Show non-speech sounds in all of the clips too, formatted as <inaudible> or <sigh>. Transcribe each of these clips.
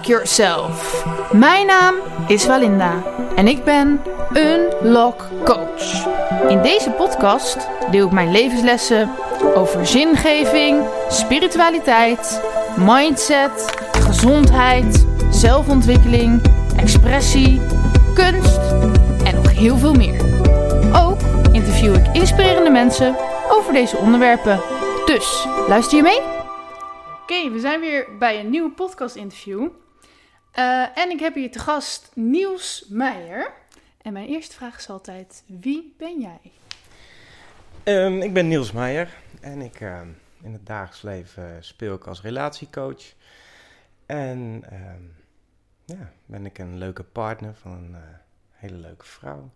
Yourself. Mijn naam is Walinda en ik ben Unlock Coach. In deze podcast deel ik mijn levenslessen over zingeving, spiritualiteit, mindset, gezondheid, zelfontwikkeling, expressie, kunst en nog heel veel meer. Ook interview ik inspirerende mensen over deze onderwerpen. Dus luister je mee? Oké, we zijn weer bij een nieuwe podcast-interview. Eh, en ik heb hier te gast Niels Meijer. En mijn eerste vraag is altijd: wie ben jij? Ehm, ik ben Niels Meijer en ik, ehm, in het dagelijks leven speel ik als relatiecoach. En ehm, ja, ben ik een leuke partner van een eh, hele leuke vrouw.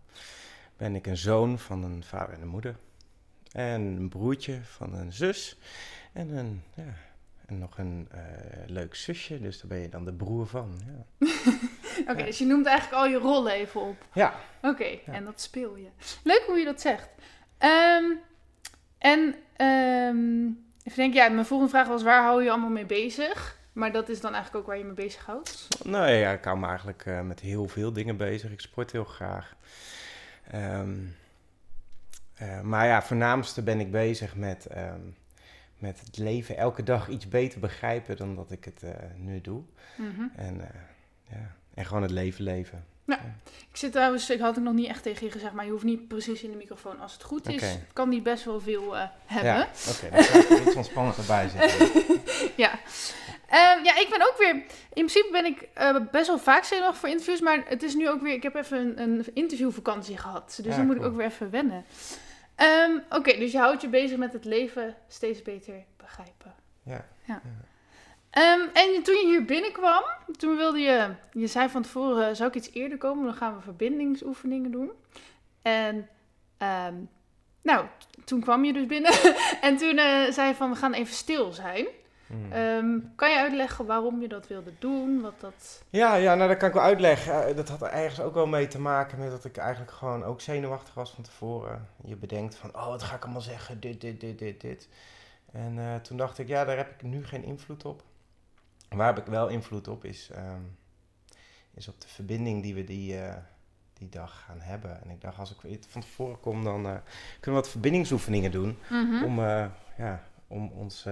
Ben ik een zoon van een vader en een moeder. En een broertje van een zus. En, een, ja, en nog een eh, leuk zusje, dus daar ben je dan de broer van. Ja. <laughs> Oké, dus je noemt eigenlijk al je rollen even op. ja. Oké, en dat speel je. Leuk hoe je dat zegt. Ehm, en ehm even denken, ja, mijn volgende vraag was: waar hou je allemaal mee bezig? Maar dat is dan eigenlijk ook waar je mee bezighoudt. Nou ja, ik hou me eigenlijk eh, met heel veel dingen bezig. Ik sport heel graag. Ehm, eh, maar ja, voornaamste ben ik bezig met, ehm, met het leven elke dag iets beter begrijpen dan dat ik het eh, nu doe. Mhm. En, eh, ja, en gewoon het leven leven. Ik zit trouwens, ik had het nog niet echt tegen je gezegd, maar je hoeft niet precies in de microfoon. Als het goed is, kan die best wel veel eh, hebben. Ja, oké, dan er iets ontspannender bij <laughs> zitten. Ja. Ehm, ja, ik ben ook weer. In principe ben ik best wel vaak zenuwachtig voor interviews. Maar het is nu ook weer. Ik heb even een, een interviewvakantie gehad. Dus Ja, dan moet ik ook weer even wennen. Ehm, Oké, dus je houdt je bezig met het leven steeds beter begrijpen. Ja. Ehm, en toen je hier binnenkwam, toen wilde je. Je zei van tevoren: zou ik iets eerder komen? Dan gaan we verbindingsoefeningen doen. En. ehm, nou, toen kwam je dus binnen. <laughs> en toen eh, zei je van: we gaan even stil zijn. Hmm. Ehm, kan je uitleggen waarom je dat wilde doen? Wat dat... Ja, ja, nou dat kan ik wel uitleggen. Eh, dat had er ergens ook wel mee te maken met dat ik eigenlijk gewoon ook zenuwachtig was van tevoren. Je bedenkt van, oh wat ga ik allemaal zeggen, dit, dit, dit, dit, dit. En eh, toen dacht ik, ja, daar heb ik nu geen invloed op. Waar heb ik wel invloed op is, ehm, is op de verbinding die we die, eh, die dag gaan hebben. En ik dacht, als ik van tevoren kom, dan kunnen we wat verbindingsoefeningen doen. Mhm. Om, ja, om ons,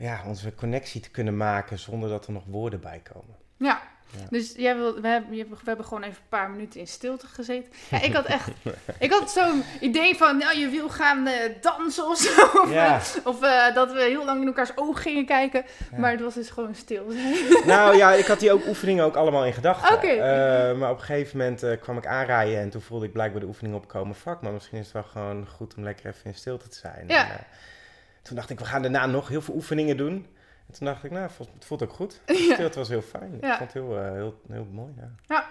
ja, onze connectie te kunnen maken zonder dat er nog woorden bij komen. Ja. Ja. Dus jij wil, we, hebben, we hebben gewoon even een paar minuten in stilte gezeten. Ja, ik had echt, <laughs> ik had zo'n idee van, nou, je wil gaan eh, dansen of zo. <laughs> Of, Ja. eh, of eh, dat we heel lang in elkaars ogen gingen kijken. Maar het was dus gewoon stil. <laughs> Nou ja, ik had die ook oefeningen ook allemaal in gedachten. Eh, maar op een gegeven moment kwam ik aanrijden en toen voelde ik blijkbaar de oefening opkomen. Fuck, maar misschien is het wel gewoon goed om lekker even in stilte te zijn. Ja. En, toen dacht ik, we gaan daarna nog heel veel oefeningen doen. En toen dacht ik, nou, het voelt ook goed. <laughs> Ja. Stilte was heel fijn. Ja. Ik vond het heel, eh, heel, heel mooi. Ja.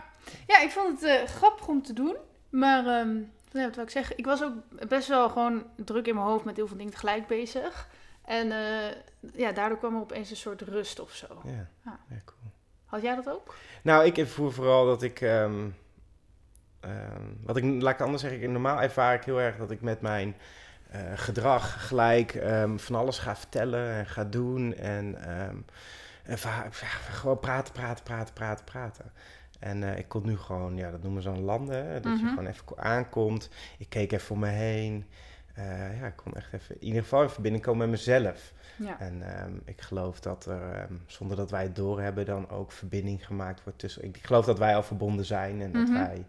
Ja, ik vond het eh, grappig om te doen. Maar ja, wat wil ik zeggen? Ik was ook best wel gewoon druk in mijn hoofd met heel veel dingen tegelijk bezig. En eh, ja, daardoor kwam er opeens een soort rust of zo. Ja. Ja. Ja, cool. Had jij dat ook? Nou, ik ervoer vooral dat ik. ehm, ehm, wat ik, laat ik het anders zeggen. Normaal ervaar ik heel erg dat ik met mijn eh, gedrag gelijk ehm, van alles ga vertellen en ga doen. En, ehm, en gewoon praten, praten, praten, praten, praten. En eh, ik kon nu gewoon, ja, dat noemen ze dan landen. Hè, dat Mhm. je gewoon even ko- aankomt. Ik keek even om me heen. Eh, ja, ik kon echt even in ieder geval in verbinding komen met mezelf. Ja. En ehm, ik geloof dat er, zonder dat wij het doorhebben, dan ook verbinding gemaakt wordt tussen. Ik geloof dat wij al verbonden zijn en dat Mhm. wij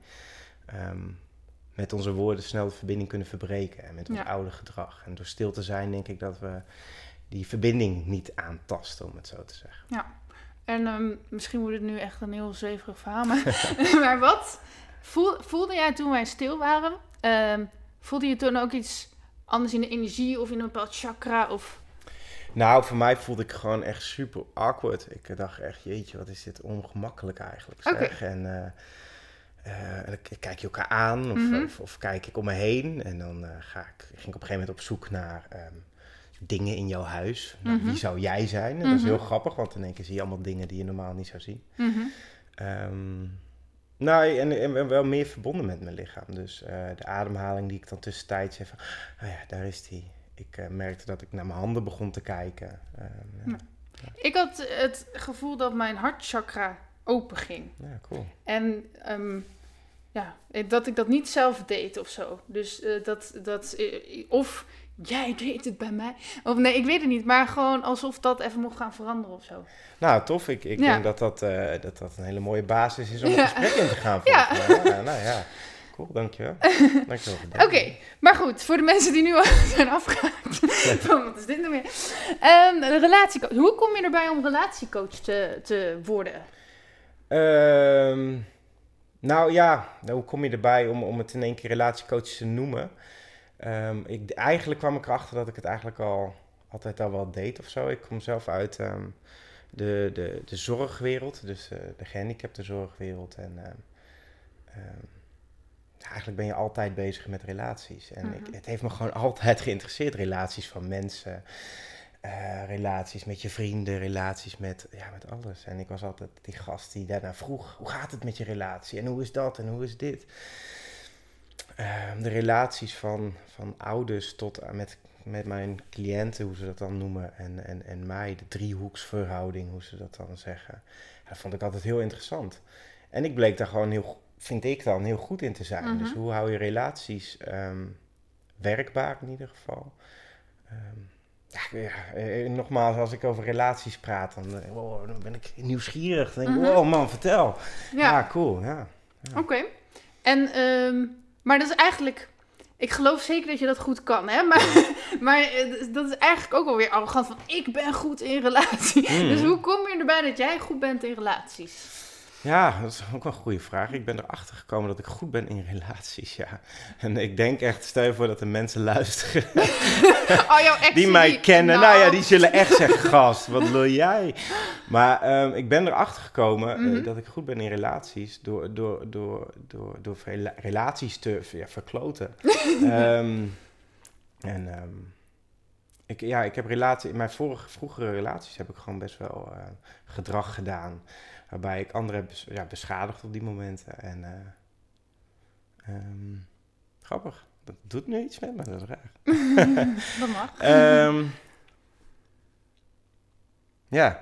met onze woorden snel de verbinding kunnen verbreken en met ons Ja. oude gedrag. En door stil te zijn, denk ik dat we die verbinding niet aantasten, om het zo te zeggen. En ehm, misschien wordt het nu echt een heel zweverig verhaal. Maar, <laughs> maar wat voel, voelde jij toen wij stil waren? ehm, voelde je toen ook iets anders in de energie of in een bepaald chakra? Of... Nou, voor mij voelde ik gewoon echt super awkward. Ik dacht echt, jeetje, wat is dit ongemakkelijk eigenlijk, zeg. En eh, en dan k- kijk je elkaar aan of, Mhm. of, of kijk ik om me heen. En dan eh, ga ik, ging ik op een gegeven moment op zoek naar ehm, dingen in jouw huis. Nou, Mhm. Wie zou jij zijn? En dat is Mhm. heel grappig, want in één keer zie je allemaal dingen die je normaal niet zou zien. Ehm, nou, en, en wel meer verbonden met mijn lichaam. Dus eh, de ademhaling die ik dan tussentijds even... Oh ja, daar is die. Ik eh, merkte dat ik naar mijn handen begon te kijken. Ehm, ja. Ja. Ik had het gevoel dat mijn hartchakra open ging. Ja, cool. En ehm, ja, dat ik dat niet zelf deed of zo. Dus eh, dat, dat, eh, of jij deed het bij mij. Of nee, ik weet het niet. Maar gewoon alsof dat even mocht gaan veranderen of zo. Nou, tof. Ik, ik Ja. denk dat dat, eh, dat dat een hele mooie basis is om Ja. een gesprek in te gaan. Ja. ja. Nou ja, cool. Dankjewel. <laughs> Dankjewel. Oké, maar goed. Voor de mensen die nu al <laughs> zijn afgehaakt. <laughs> van, wat is dit nou weer? Ehm, relatiecoach. Hoe kom je erbij om relatiecoach te, te worden? Ehm, nou ja, nou, hoe kom je erbij om, om het in één keer relatiecoach te noemen? Ehm, ik, eigenlijk kwam ik erachter dat ik het eigenlijk al altijd al wel deed of zo. Ik kom zelf uit ehm, de, de, de zorgwereld, dus eh, de gehandicaptenzorgwereld. En ehm, ehm, ja, eigenlijk ben je altijd bezig met relaties. En ik, Mhm. het heeft me gewoon <laughs> altijd geïnteresseerd, relaties van mensen. Eh, relaties met je vrienden, relaties met, ja, met alles. En ik was altijd die gast die daarna vroeg, hoe gaat het met je relatie? En hoe is dat? En hoe is dit? Ehm, de relaties van, van ouders tot aan met, met mijn cliënten, hoe ze dat dan noemen, en, en, en mij, de driehoeksverhouding, hoe ze dat dan zeggen. Dat vond ik altijd heel interessant. En ik bleek daar gewoon heel, vind ik dan, heel goed in te zijn. Mhm. Dus hoe hou je relaties ehm, werkbaar in ieder geval? Ehm, ja, ja, eh, nogmaals, als ik over relaties praat, dan, eh, wow, dan ben ik nieuwsgierig. Dan denk ik, Mhm. wow man, vertel. Ja, Ja, cool. Ja. oké. En, ehm, maar dat is eigenlijk... Ik geloof zeker dat je dat goed kan, hè? <laughs> Maar, maar eh, dat is eigenlijk ook alweer arrogant van... Ik ben goed in relatie. Mm. Dus hoe kom je erbij dat jij goed bent in relaties? Ja, dat is ook een goede vraag. Ik ben erachter gekomen dat ik goed ben in relaties, ja. En ik denk echt, stel je voor dat er mensen luisteren <laughs> Oh, jouw ex die mij kennen. Nou. ja, die zullen echt zeggen, gast, wat wil jij? Maar ehm, ik ben erachter gekomen eh, Mhm. dat ik goed ben in relaties door, door, door, door, door rela- relaties te ja, verkloten. <laughs> Ehm, en ehm, ik, ja, ik heb relatie, in mijn vorige, vroegere relaties heb ik gewoon best wel eh, gedrag gedaan. Waarbij ik anderen heb ja, beschadigd op die momenten. En eh, ehm, grappig. Dat doet nu iets met me, dat is raar. <laughs> Dat mag. <laughs> Ehm, ja,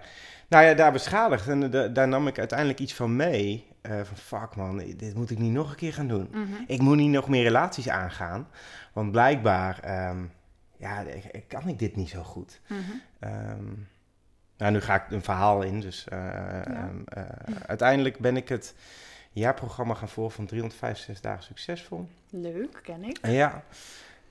nou ja, daar beschadigd. En da- daar nam ik uiteindelijk iets van mee. eh, van fuck man, dit moet ik niet nog een keer gaan doen. Mhm. Ik moet niet nog meer relaties aangaan. Want blijkbaar, ehm, ja, kan ik dit niet zo goed. Ehm, nou, nu ga ik een verhaal in. Dus eh, ehm, eh, uiteindelijk ben ik het jaarprogramma gaan volgen van 365 dagen succesvol. Leuk, ken ik. Ja.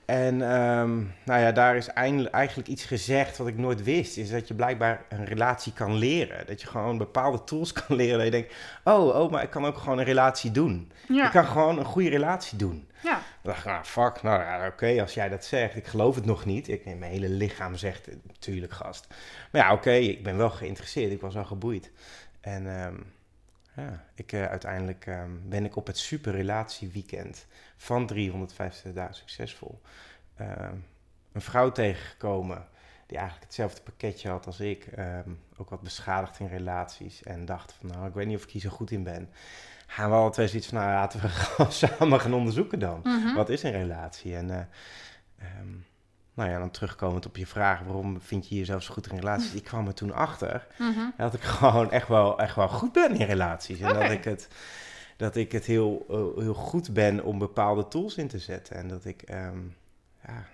En ehm, nou ja, daar is eindelijk, eigenlijk iets gezegd wat ik nooit wist. Is dat je blijkbaar een relatie kan leren. Dat je gewoon bepaalde tools <laughs> kan leren. Dat je denkt, oh, oh, maar ik kan ook gewoon een relatie doen. Ja. Ik kan gewoon een goede relatie doen. ja. Ik dacht, nou, fuck, nou ja, oké, als jij dat zegt. Ik geloof het nog niet. Ik, mijn hele lichaam zegt, het, natuurlijk gast. Maar ja, oké, ik ben wel geïnteresseerd. Ik was wel geboeid. En ehm, ja, ik, eh, uiteindelijk ehm, ben ik op het super relatieweekend van 350 dagen succesvol ehm, een vrouw tegengekomen die eigenlijk hetzelfde pakketje had als ik. ehm, ook wat beschadigd in relaties en dacht van, nou, ik weet niet of ik hier zo goed in ben. Gaan we alle twee zoiets van, nou, laten we <laughs> gewoon samen gaan onderzoeken dan. Mhm. Wat is een relatie? En eh, ehm, nou ja, dan terugkomend op je vraag, waarom vind je jezelf zo goed in relaties? Ik kwam er toen achter Mhm. <laughs> dat ik gewoon echt wel, echt wel goed ben in relaties. En dat ik het, dat ik het heel, eh, heel goed ben om bepaalde tools in te zetten. En dat ik ehm, ja,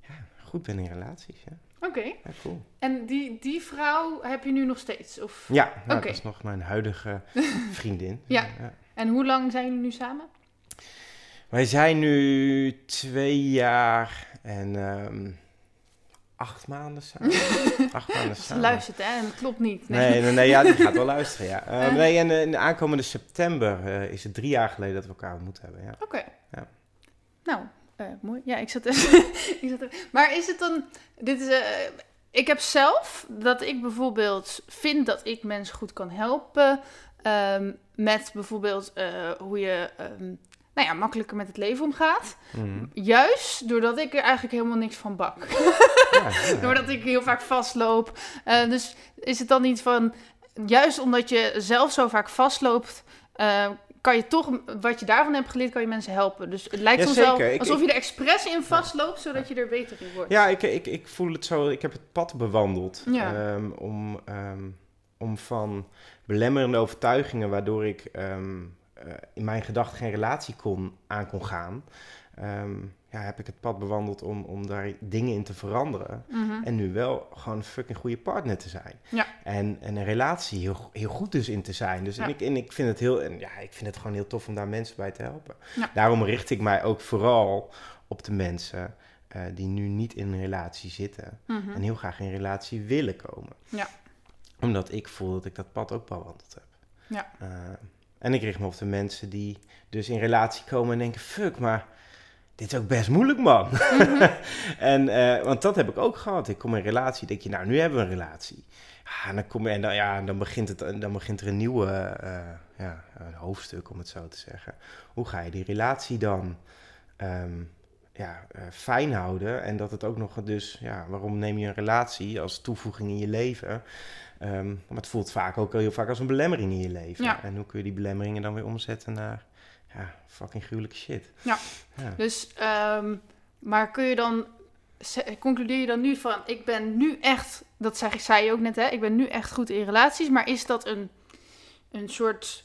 ja, goed ben in relaties. Ja, Oké. ja cool. En die, die vrouw heb je nu nog steeds? Of... Ja, nou, dat is nog mijn huidige <laughs> vriendin. Ja. En hoe lang zijn jullie nu samen? Wij zijn nu twee jaar en ehm, acht maanden samen. <laughs> acht maanden samen. luistert, hè? En dat klopt niet. Nee, nee, nee, ja, die gaat wel <laughs> luisteren, ja. Eh, nee, en eh, in de aankomende september eh, is het drie jaar geleden dat we elkaar ontmoet hebben, ja. Oké. Ja. Nou, mooi. Ja, ik zat <laughs> ik zat even- Maar is het dan... Dit is... ik heb zelf dat ik bijvoorbeeld vind dat ik mensen goed kan helpen. ehm, met bijvoorbeeld hoe je... ehm, nou ja, makkelijker met het leven omgaat. Mhm. Juist doordat ik er eigenlijk helemaal niks van bak. Ja, ja. <laughs> Doordat ik heel vaak vastloop. Eh, dus is het dan niet van... Juist omdat je zelf zo vaak vastloopt... eh, kan je toch, wat je daarvan hebt geleerd, kan je mensen helpen. Dus het lijkt soms wel alsof je er expres in vastloopt, zodat je er beter in wordt. Ja, ik, ik, ik voel het zo. Ik heb het pad bewandeld. Ehm, om, ehm, om van belemmerende overtuigingen, waardoor ik ehm, eh, in mijn gedachten geen relatie kon, aan kon gaan. ehm, ja, heb ik het pad bewandeld om, om daar dingen in te veranderen. Mhm. En nu wel gewoon een fucking goede partner te zijn. Ja. En, en een relatie heel, heel goed dus in te zijn. Dus Ja. en ik, en ik vind het heel, en ja, ik vind het gewoon heel tof om daar mensen bij te helpen. Ja. Daarom richt ik mij ook vooral op de mensen eh, die nu niet in een relatie zitten. Mhm. En heel graag in een relatie willen komen. Ja. Omdat ik voel dat ik dat pad ook bewandeld heb. Ja. Eh, en ik richt me op de mensen die dus in relatie komen en denken: fuck, maar dit is ook best moeilijk, man. Mhm. <laughs> en, eh, want dat heb ik ook gehad. Ik kom in relatie, denk je, nou, nu hebben we een relatie. Ja, en dan, kom je, en dan, ja, dan, begint het, dan begint er een nieuwe eh, ja, een hoofdstuk, om het zo te zeggen. Hoe ga je die relatie dan ehm, ja, eh, fijn houden? En dat het ook nog dus, ja, waarom neem je een relatie als toevoeging in je leven? Ehm, maar het voelt vaak ook heel vaak als een belemmering in je leven. Ja. En hoe kun je die belemmeringen dan weer omzetten naar ja, fucking gruwelijke shit? Ja. ja. Dus, ehm, maar kun je dan, concludeer je dan nu van, ik ben nu echt, dat zeg, zei je ook net hè, ik ben nu echt goed in relaties, maar is dat een, een soort,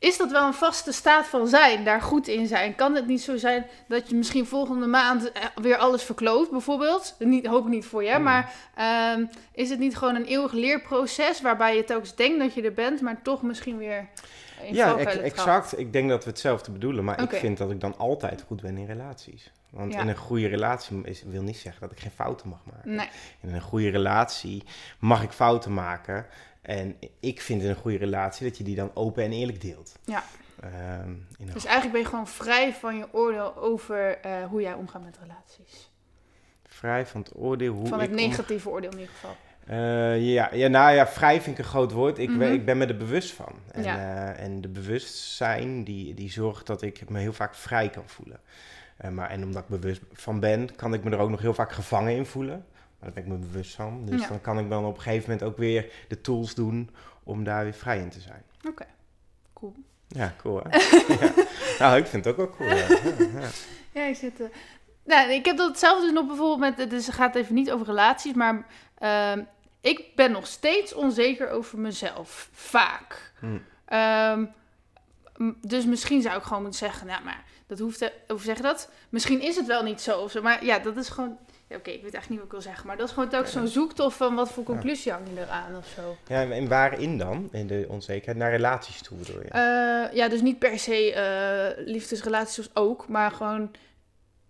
is dat wel een vaste staat van zijn, daar goed in zijn? Kan het niet zo zijn dat je misschien volgende maand eh, weer alles verkloot, bijvoorbeeld? Niet, hoop ik niet voor je, Hmm. maar ehm, is het niet gewoon een eeuwig leerproces waarbij je telkens denkt dat je er bent, maar toch misschien weer in Ja, exact. Ik denk dat we hetzelfde bedoelen, maar ik vind dat ik dan altijd goed ben in relaties. Want Ja. in een goede relatie is, wil niet zeggen dat ik geen fouten mag maken. Nee, In een goede relatie mag ik fouten maken. En ik vind in een goede relatie dat je die dan open en eerlijk deelt. Ja. Ehm, in Dus eigenlijk ben je gewoon vrij van je oordeel over eh, hoe jij omgaat met relaties. vrij van het oordeel hoe van het om- negatieve oordeel in ieder geval. Eh, ja, ja, nou ja, vrij vind ik een groot woord. Ik, Mhm. ben, ik ben me er bewust van. En, Ja. eh, en de bewustzijn die, die zorgt dat ik me heel vaak vrij kan voelen. Maar, en omdat ik bewust van ben, kan ik me er ook nog heel vaak gevangen in voelen. Maar daar ben ik me bewust van. Dus Ja. dan kan ik dan op een gegeven moment ook weer de tools doen om daar weer vrij in te zijn. Oké, cool. Ja, cool hè? <laughs> ja. Nou, ik vind het ook wel cool. Ja. Ja, ik zit... eh, nou, ik heb dat hetzelfde dus nog bijvoorbeeld met... Dus het gaat even niet over relaties, maar... ehm, ik ben nog steeds onzeker over mezelf. Vaak. Hm. Ehm, dus misschien zou ik gewoon moeten zeggen... Nou, maar dat hoeft... Te, hoe zeg je dat? Misschien is het wel niet zo of zo. Maar ja, dat is gewoon... Oké, ik weet eigenlijk niet wat ik wil zeggen. Maar dat is gewoon telkens zo'n zoektocht van... Wat voor conclusie hang je eraan of zo. ja, en waarin dan? In de onzekerheid? Naar relaties toe bedoel je? Eh, ja, dus niet per se eh, liefdesrelaties ook, maar gewoon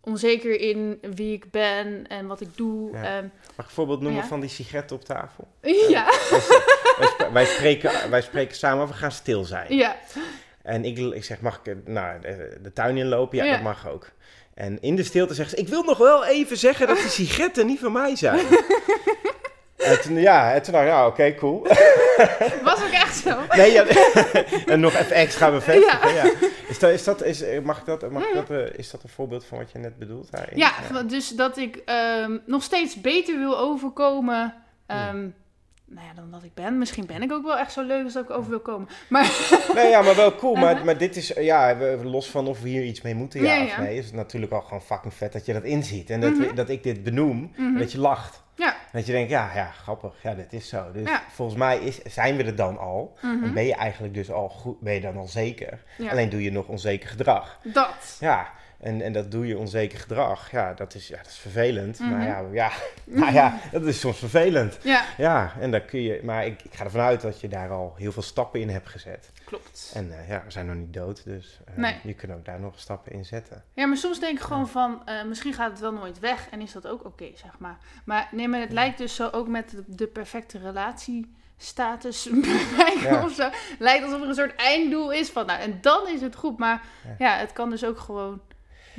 onzeker in wie ik ben en wat ik doe. Ja. Ehm, Mag ik een voorbeeld noemen Ja. van die sigaretten op tafel? <laughs> ja, wij, sp- wij, spreken, wij spreken samen, we gaan stil zijn. ja, En ik, ik zeg, mag ik eh, nou, de, de tuin inlopen? Ja, Ja. dat mag ook. En in de stilte zegt ze, ik wil nog wel even zeggen dat die sigaretten niet van mij zijn. <laughs> en toen, ja, en toen dacht ik, ja, oké, cool. <laughs> was ook echt zo. nee, ja, <laughs> en nog even extra bevestigen. Ja. Is dat, is dat, is, mag ik dat, mag ik dat, eh, is dat een voorbeeld van wat je net bedoelt? daarin? Ja, dus dat ik ehm, nog steeds beter wil overkomen ehm, nou ja, dan dat ik ben. Misschien ben ik ook wel echt zo leuk als dat ik over wil komen. Maar <laughs> Nee, ja, maar wel cool. Maar, Uh-huh. maar dit is, ja, los van of we hier iets mee moeten, ja, Ja, of nee, is het natuurlijk al gewoon fucking vet dat je dat inziet. En dat, we- dat ik dit benoem, en Mhm. dat je lacht. ja. Dat je denkt, ja, ja, grappig, ja, dat is zo. Dus Ja. volgens mij is, zijn we er dan al. En ben je eigenlijk dus al goed, ben je dan al zeker. ja. Alleen doe je nog onzeker gedrag. Dat. Ja, en, en dat doe je onzeker gedrag. Ja, dat is, ja, dat is vervelend. Mhm. Maar ja, ja, nou ja, dat is soms vervelend. Ja, Ja, en dan kun je, maar ik, ik ga ervan uit dat je daar al heel veel stappen in hebt gezet. klopt. En eh, ja, we zijn nog niet dood, dus eh, Nee. je kunt ook daar nog stappen in zetten. Ja, maar soms denk ik gewoon van, eh, misschien gaat het wel nooit weg en is dat ook oké, zeg maar. Maar nee, maar het lijkt dus zo ook met de, de perfecte relatiestatus <laughs> bereiken Ja. of zo. Lijkt alsof er een soort einddoel is van, nou, en dan is het goed. Maar ja, het kan dus ook gewoon,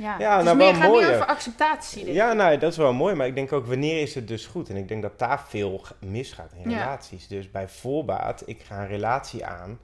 ja. Ja, is nou, meer, wel gaat mooi, over acceptatie, denk. Ja, nou, dat is wel mooi, maar ik denk ook wanneer is het dus goed? En ik denk dat daar veel misgaat in relaties. Dus bij voorbaat, ik ga een relatie aan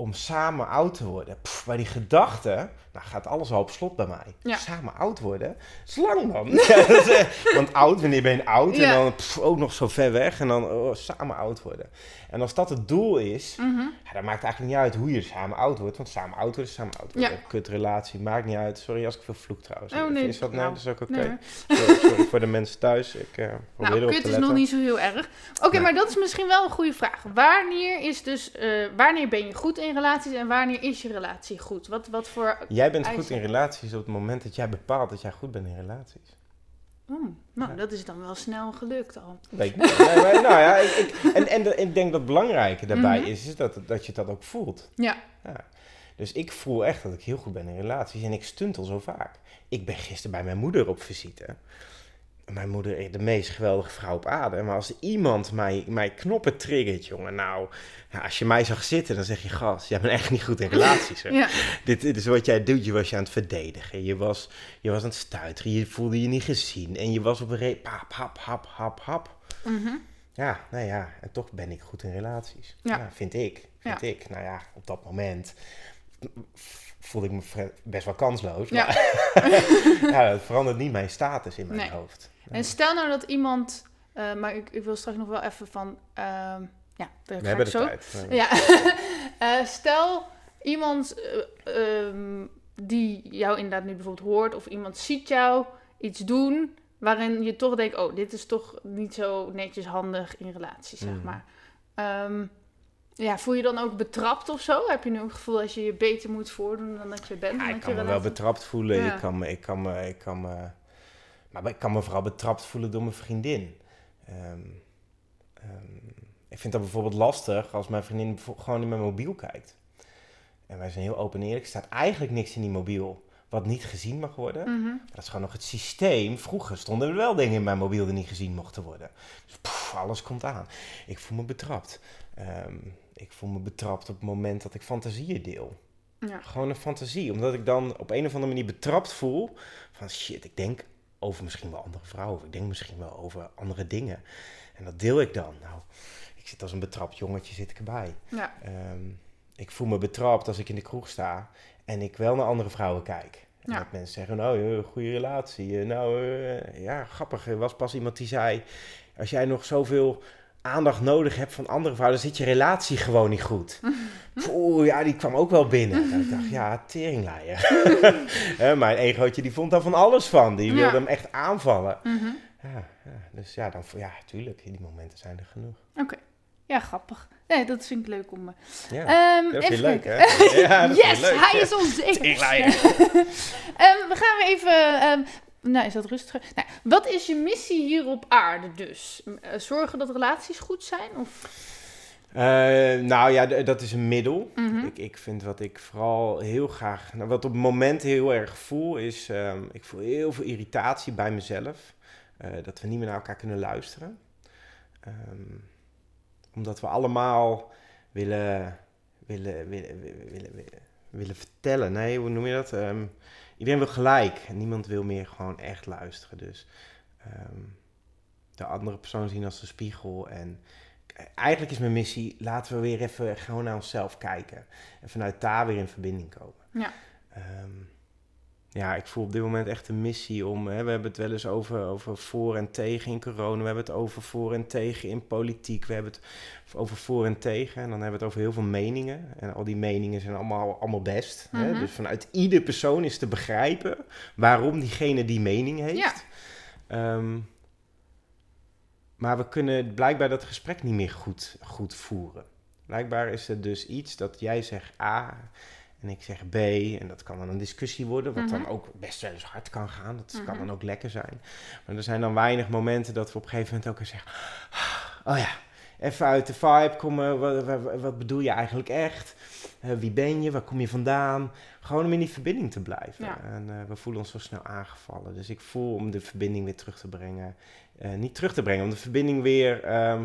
om samen oud te worden. Pff, bij die gedachte, nou gaat alles al op slot bij mij. Ja. Samen oud worden, is lang. <laughs> Ja, is, eh, Want oud, wanneer ben je oud? Ja. En dan pff, ook nog zo ver weg en dan oh, samen oud worden. En als dat het doel is, Mhm. dan maakt het eigenlijk niet uit hoe je samen oud wordt. Want samen oud worden is samen oud worden. Kutrelatie, maakt niet uit. Sorry als ik veel vloek trouwens. Oh, nee, Is dat, nou, dat is ook oké. nee. Sorry, sorry voor de mensen thuis. Ik eh probeer Nou, kut is nog niet zo heel erg. Oké, maar dat is misschien wel een goede vraag. Wanneer is dus, eh, wanneer ben je goed in relaties en wanneer is je relatie goed? Wat, wat voor... Jij bent eisen? goed in relaties op het moment dat jij bepaalt dat jij goed bent in relaties. Oh, nou, Ja. dat is dan wel snel gelukt al. Weet ik niet. Nee, maar, nou ja, ik, ik- en, en ik denk dat het belangrijke daarbij Mhm. is, is dat, dat je dat ook voelt. Ja. Ja. Dus ik voel echt dat ik heel goed ben in relaties en ik stuntel zo vaak. Ik ben gisteren bij mijn moeder op visite. Mijn moeder is de meest geweldige vrouw op aarde. Maar als iemand mij, mij knoppen triggert, jongen, nou, ja, als je mij zag zitten, dan zeg je, gast, jij bent echt niet goed in <laughs> relaties. Hè? Ja. Dit, dit is wat jij doet. Je was je aan het verdedigen. Je was, je was aan het stuiteren. Je voelde je niet gezien. En je was op een re... Hap, hap, hap, hap, hap. Mhm. Ja, nou ja. En toch ben ik goed in relaties. Ja. Ja. vind ik. Vind Ja. ik. Nou ja, op dat moment voelde ik me best wel kansloos. Ja. Maar <laughs> ja, dat verandert niet mijn status in mijn Nee. hoofd. En stel nou dat iemand... eh, maar ik, ik wil straks nog wel even van... ehm, ja, daar We hebben ik de zo. tijd. <laughs> Ja. Eh, stel iemand eh, ehm, die jou inderdaad nu bijvoorbeeld hoort... of iemand ziet jou iets doen... waarin je toch denkt... oh, dit is toch niet zo netjes handig in relaties, zeg Mhm. maar. Ehm, ja, voel je dan ook betrapt of zo? Heb je nu ook het gevoel dat je je beter moet voordoen dan dat je bent? Ja, ik je kan me wel relatie? betrapt voelen. Ja. Ik kan me, ik kan me, ik kan me, maar ik kan me vooral betrapt voelen door mijn vriendin. Ehm, ehm, ik vind dat bijvoorbeeld lastig als mijn vriendin gewoon in mijn mobiel kijkt. En wij zijn heel open en eerlijk. Er staat eigenlijk niks in die mobiel wat niet gezien mag worden. Mhm. Dat is gewoon nog het systeem. Vroeger stonden er wel dingen in mijn mobiel die niet gezien mochten worden. Dus poef, alles komt aan. Ik voel me betrapt. Ehm, ik voel me betrapt op het moment dat ik fantasieën deel. Ja. Gewoon een fantasie. Omdat ik dan op een of andere manier betrapt voel. Van shit, ik denk over misschien wel andere vrouwen. Of ik denk misschien wel over andere dingen. En dat deel ik dan. Nou, ik zit als een betrapt jongetje zit ik erbij. Ja. Ehm, ik voel me betrapt als ik in de kroeg sta. En ik wel naar andere vrouwen kijk. En Ja. dat mensen zeggen, nou, eh, goede relatie. eh, Nou, eh, ja, grappig. Er was pas iemand die zei... Als jij nog zoveel aandacht nodig hebt van andere vrouwen... dan zit je relatie gewoon niet goed. <laughs> Oeh, ja, die kwam ook wel binnen. En <laughs> ik dacht, ja, teringleier. <laughs> Hè, Mijn egootje, die vond daar van alles van. Die wilde Ja. hem echt aanvallen. Mhm. Ja, ja, dus ja, dan, ja, tuurlijk. Die momenten zijn er genoeg. Oké. Ja, grappig. Nee, dat vind ik leuk om... eh, Ja, Ehm, dat vind je even leuk, hè? Ja, dat yes, leuk. hij is onzeker. Teringleier. Ehm, we gaan weer even... ehm, nou, is dat rustig? Nou, wat is je missie hier op aarde dus? Eh, zorgen dat relaties goed zijn? Of... Eh, nou ja, dat is een middel. Mhm. Ik, ik vind wat ik vooral heel graag, nou, wat op het moment heel erg voel, is ehm, ik voel heel veel irritatie bij mezelf. Eh, dat we niet meer naar elkaar kunnen luisteren. Ehm, omdat we allemaal willen, willen, willen, willen, willen, willen, willen vertellen. Nee, hoe noem je dat? Ehm, iedereen wil gelijk en niemand wil meer gewoon echt luisteren. Dus ehm, de andere persoon zien als een spiegel en eigenlijk is mijn missie, laten we weer even gewoon naar onszelf kijken. En vanuit daar weer in verbinding komen. Ja. Ehm, ja, ik voel op dit moment echt een missie om. Hè, we hebben het wel eens over, over voor en tegen in corona. We hebben het over voor en tegen in politiek. We hebben het over voor en tegen. En dan hebben we het over heel veel meningen. En al die meningen zijn allemaal, allemaal best. hè. Mhm. Dus vanuit ieder persoon is te begrijpen waarom diegene die mening heeft. Ja. Ehm, maar we kunnen blijkbaar dat gesprek niet meer goed, goed voeren. Blijkbaar is er dus iets dat jij zegt A en ik zeg B. En dat kan dan een discussie worden, wat dan Mhm. ook best wel eens hard kan gaan. Dat kan Mhm. dan ook lekker zijn. Maar er zijn dan weinig momenten dat we op een gegeven moment ook eens zeggen... Oh ja, even uit de vibe komen. Wat, wat, wat bedoel je eigenlijk echt? Eh, wie ben je? Waar kom je vandaan? Gewoon om in die verbinding te blijven. Ja. En eh, we voelen ons zo snel aangevallen. Dus ik voel om de verbinding weer terug te brengen. eh, niet terug te brengen, om de verbinding weer... ehm,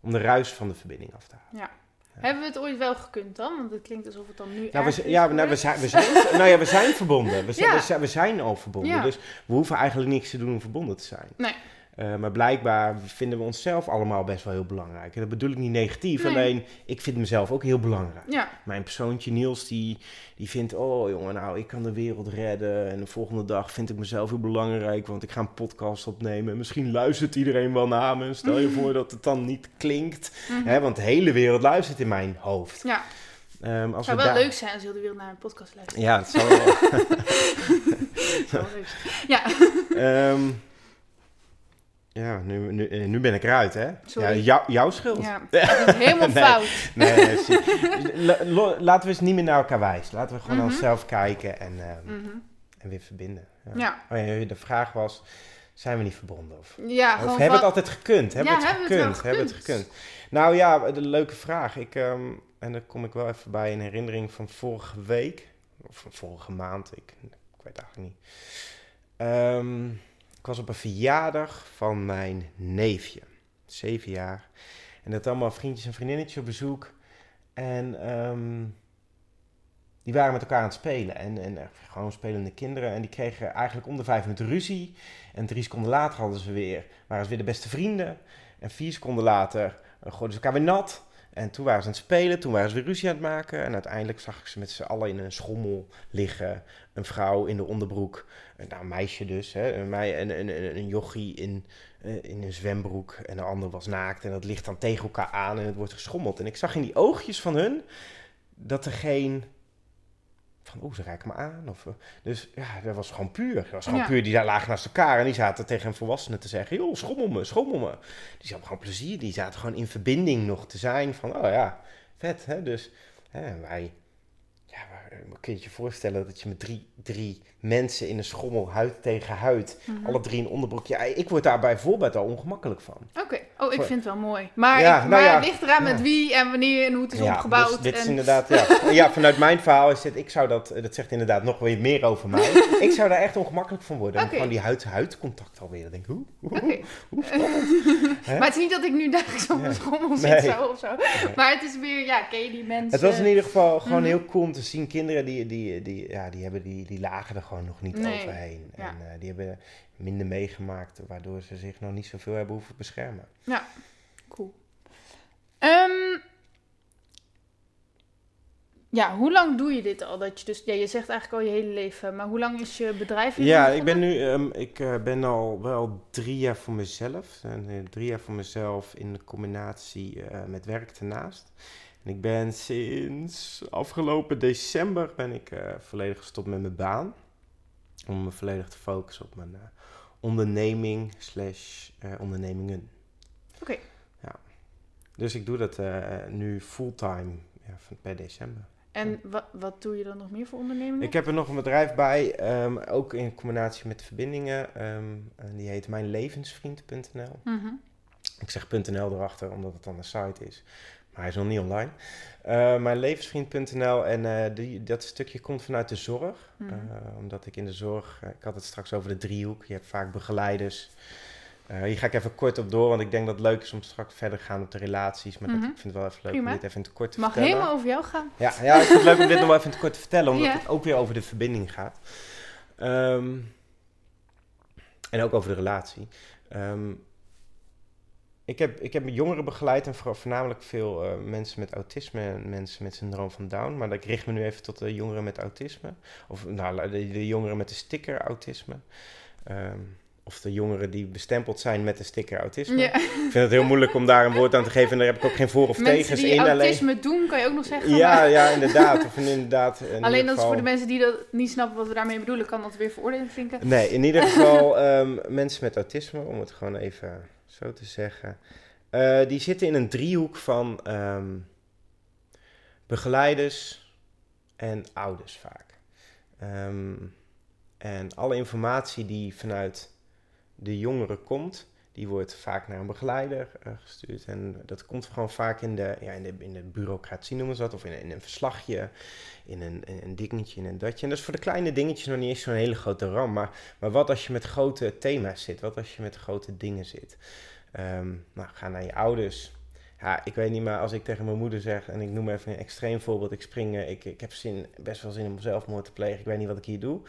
om de ruis van de verbinding af te halen. Ja. Hebben we het ooit wel gekund dan? Want het klinkt alsof het dan nu Nou, we, ja, nou, we, zijn, we, zijn, <laughs> nou ja, we zijn verbonden. We zijn, Ja. we zijn, we zijn al verbonden. Ja. Dus we hoeven eigenlijk niks te doen om verbonden te zijn. Nee. Eh, maar blijkbaar vinden we onszelf allemaal best wel heel belangrijk. En dat bedoel ik niet negatief, Nee. alleen ik vind mezelf ook heel belangrijk. Ja, Mijn persoontje Niels, die, die vindt, oh jongen, nou, ik kan de wereld redden. En de volgende dag vind ik mezelf heel belangrijk, want ik ga een podcast opnemen. Misschien luistert iedereen wel naar me. Stel je voor dat het dan niet klinkt. Mhm. Hè, want de hele wereld luistert in mijn hoofd. ja. Ehm, als Het zou we wel leuk zijn als heel de wereld naar een podcast luistert. Ja, het zou wel... <laughs> Het zou wel leuk zijn. Ja, <laughs> <laughs> Ehm, ja, nu, nu, eh, nu ben ik eruit, hè? Sorry. Ja, jou- jouw schuld. ja. <laughs> dat is helemaal Nee. fout. Nee, nee, laten we eens niet meer naar elkaar wijzen. Laten we gewoon naar onszelf kijken en, ehm, Mhm. en weer verbinden. Ja. Ja, Oh ja, de vraag was, zijn we niet verbonden? Of, ja of hebben we het altijd gekund? Hebben Ja, we het hebben we het gekund? Hebben we het gekund? gekund? Nou ja, de leuke vraag. Ik, ehm, en daar kom ik wel even bij in herinnering van vorige week. Of van vorige maand. Ik, ik weet eigenlijk niet. Ehm, ik was op een verjaardag van mijn neefje. Zeven jaar. En dat allemaal vriendjes en vriendinnetjes op bezoek. En ehm, die waren met elkaar aan het spelen. En, en echt gewoon spelende kinderen. En die kregen eigenlijk om de vijf minuten ruzie. En drie seconden later hadden ze weer, waren ze weer de beste vrienden. En vier seconden later eh, gooiden ze elkaar weer nat. En toen waren ze aan het spelen, toen waren ze weer ruzie aan het maken. En uiteindelijk zag ik ze met z'n allen in een schommel liggen. Een vrouw in de onderbroek, eh, nou, een meisje dus. Hè, een, een, een, een, jochie in, eh, in een zwembroek. En de ander was naakt. En dat ligt dan tegen elkaar aan en het wordt geschommeld. En ik zag in die oogjes van hun dat er geen... Van, oeh, ze raken me aan. Of, eh, dus ja, dat was gewoon puur. Dat was gewoon Ja. puur. Die daar lagen naast elkaar en die zaten tegen een volwassene te zeggen... joh, schommel me, schommel me. Die hadden gewoon plezier. Die zaten gewoon in verbinding nog te zijn van... oh ja, vet, hè. Dus hè, wij... Ja, maar, kun je je voorstellen dat je met drie, drie mensen in een schommel, huid tegen huid... Mhm. alle drie in onderbroek... Ja, ik word daar bijvoorbeeld al ongemakkelijk van. Oké, oh, ik Voor- vind het wel mooi. Maar, Ja, ik, nou maar ja. het ligt eraan met wie en wanneer en hoe het is opgebouwd. dus dit is inderdaad, ja. <laughs> ja, vanuit mijn verhaal is dit, ik zou dat, dat zegt inderdaad nog weer meer over mij. <laughs> ik zou daar echt ongemakkelijk van worden. En Oké. Gewoon die huid-to-huid contact alweer. Dan denk ik, hoe, <laughs> hoe? Maar het is niet dat ik nu dagelijks op een schommel zit Nee. zo of zo. Maar het is weer, ja, ken je die mensen? Het was in ieder geval gewoon Mhm. heel cool om te zien. Kinderen die, die, die, ja, die, hebben die, die lagen er gewoon nog niet Nee. overheen. Ja. En eh, die hebben minder meegemaakt, waardoor ze zich nog niet zoveel hebben hoeven beschermen. Cool. Ehm, ja, hoe lang doe je dit al? Dat je, dus, ja, je zegt eigenlijk al je hele leven, maar hoe lang is je bedrijf hier Ja, ik ben nu, ehm, ik eh, ben al wel drie jaar voor mezelf. En, eh, drie jaar voor mezelf in combinatie eh, met werk ernaast. En ik ben sinds afgelopen december ben ik volledig gestopt met mijn baan. Om me volledig te focussen op mijn eh, onderneming slash eh, ondernemingen. Oké. Ja. Dus ik doe dat eh, nu fulltime ja, van per december. En wat, wat doe je dan nog meer voor ondernemingen? Ik heb er nog een bedrijf bij, ehm, ook in combinatie met verbindingen. en die heet mijnlevensvriend.nl. Mhm. Ik zeg .nl erachter, omdat het dan een site is. Maar hij is nog niet online. Eh mijnlevensvriend.nl en eh, die, dat stukje komt vanuit de zorg. Mhm. Eh, omdat ik in de zorg, ik had het straks over de driehoek. Je hebt vaak begeleiders. Hier ga ik even kort op door, want ik denk dat het leuk is om straks verder te gaan op de relaties. Maar dat, Mhm. ik vind het wel even leuk Prima. om dit even in het kort te Mag vertellen. helemaal over jou gaan. Ja, ja, ik vind het leuk om dit nog wel even in het kort te vertellen, omdat het ook weer over de verbinding gaat. Ehm, en ook over de relatie. Ehm, ik, heb, ik heb jongeren begeleid en vooral, voornamelijk veel eh, mensen met autisme en mensen met syndroom van Down. Maar ik richt me nu even tot de jongeren met autisme. Of nou, de, de jongeren met de sticker autisme. Ehm, of de jongeren die bestempeld zijn met de sticker autisme. Ja. Ik vind het heel moeilijk om daar een woord aan te geven en daar heb ik ook geen voor of Mensen tegens die in. Alleen, autisme doen, kan je ook nog zeggen. ja, maar- ja, inderdaad. Of inderdaad in Alleen dat is geval- voor de mensen die dat niet snappen wat we daarmee bedoelen, kan dat weer veroordeling klinken. Nee, in ieder geval ehm, mensen met autisme, om het gewoon even zo te zeggen. eh, die zitten in een driehoek van ehm, begeleiders en ouders vaak. Ehm, en alle informatie die vanuit de jongeren komt, die wordt vaak naar een begeleider eh, gestuurd. En dat komt gewoon vaak in de, ja, in de, in de bureaucratie noemen ze dat, of in, in een verslagje, in een, in een dingetje, in een datje. En dat is voor de kleine dingetjes nog niet eens zo'n hele grote ram. Maar, maar wat als je met grote thema's zit? Wat als je met grote dingen zit? Ehm, nou, ga naar je ouders. Ja, ik weet niet, maar als ik tegen mijn moeder zeg, en ik noem even een extreem voorbeeld, ik spring, eh, ik, ik heb zin, best wel zin om zelfmoord te plegen, ik weet niet wat ik hier doe.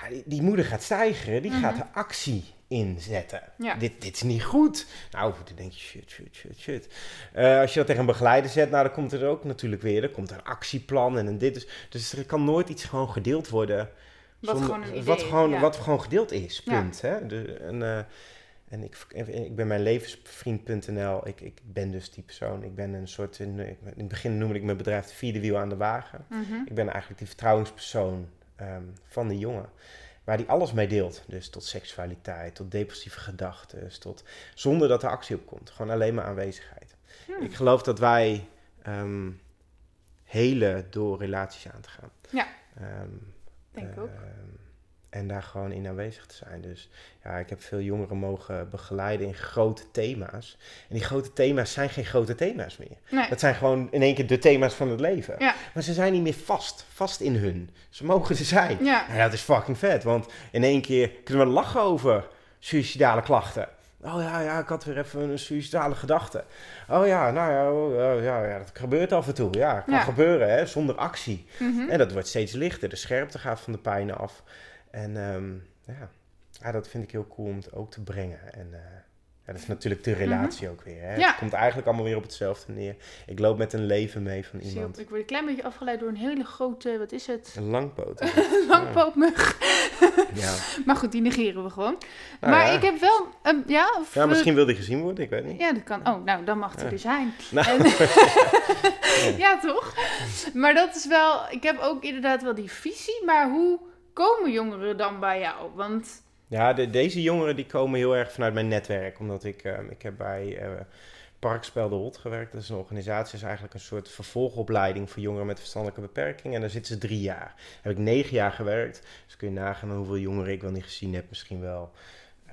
Ja, die, die moeder gaat stijgen, die Mhm. gaat de actie inzetten. Ja. Dit, dit is niet goed. Nou, dan denk je, shit, shit, shit, shit. Eh, als je dat tegen een begeleider zet, nou, dan komt er ook natuurlijk weer, er komt een actieplan en een dit. Dus, dus er kan nooit iets gewoon gedeeld worden. Wat zonder- gewoon een idee wat gewoon, ja. wat gewoon gedeeld is, Ja. punt. Hè? De, en eh, en ik, ik ben mijn levensvriend.nl. Ik, ik ben dus die persoon. Ik ben een soort, in, in het begin noemde ik mijn bedrijf de vierde wiel aan de wagen. Mhm. Ik ben eigenlijk die vertrouwenspersoon ehm, van die jongen. Waar die alles mee deelt. Dus tot seksualiteit, tot depressieve gedachten, tot zonder dat er actie op komt. Gewoon alleen maar aanwezigheid. Hmm. Ik geloof dat wij ehm helen door relaties aan te gaan. Ja. Ehm, Denk ik ook. En daar gewoon in aanwezig te zijn. Dus ja, ik heb veel jongeren mogen begeleiden in grote thema's. En die grote thema's zijn geen grote thema's meer. Nee. Dat zijn gewoon in één keer de thema's van het leven. Ja. Maar ze zijn niet meer vast, vast in hun. Ze mogen er zijn. Ja. En dat is fucking vet, want in één keer kunnen we lachen over suïcidale klachten. Oh ja, ja, ik had weer even een suïcidale gedachte. Oh ja, nou ja, oh, ja, ja, ja, dat gebeurt af en toe. Ja, kan Ja. gebeuren, hè, zonder actie. Mhm. En dat wordt steeds lichter. De scherpte gaat van de pijn af. En ehm, ja. ja, dat vind ik heel cool om het ook te brengen. En eh, ja, dat is natuurlijk de relatie ook weer. Hè. Mhm. Ja. Het komt eigenlijk allemaal weer op hetzelfde neer. Ik loop met een leven mee van iemand. ik word een klein beetje afgeleid door een hele grote, wat is het? Een langpoot. Langpootmug. <laughs> ja. <laughs> Maar goed, die negeren we gewoon. Nou maar ja. ik heb wel, ja, of, ja, misschien wil die gezien worden, ik weet niet. Ja, dat kan. Oh, nou, dan mag hij Ja. er zijn. Nou. En- <laughs> ja, toch? Maar dat is wel... Ik heb ook inderdaad wel die visie, maar hoe komen jongeren dan bij jou? Want... Ja, de- deze jongeren die komen heel erg vanuit mijn netwerk. Omdat ik, ehm, ik heb bij eh Parkspel de Hot gewerkt. Dat is een organisatie, is eigenlijk een soort vervolgopleiding voor jongeren met verstandelijke beperkingen. En daar zitten ze drie jaar. Daar heb ik negen jaar gewerkt. Dus kun je nagaan hoeveel jongeren ik wel niet gezien heb. Misschien wel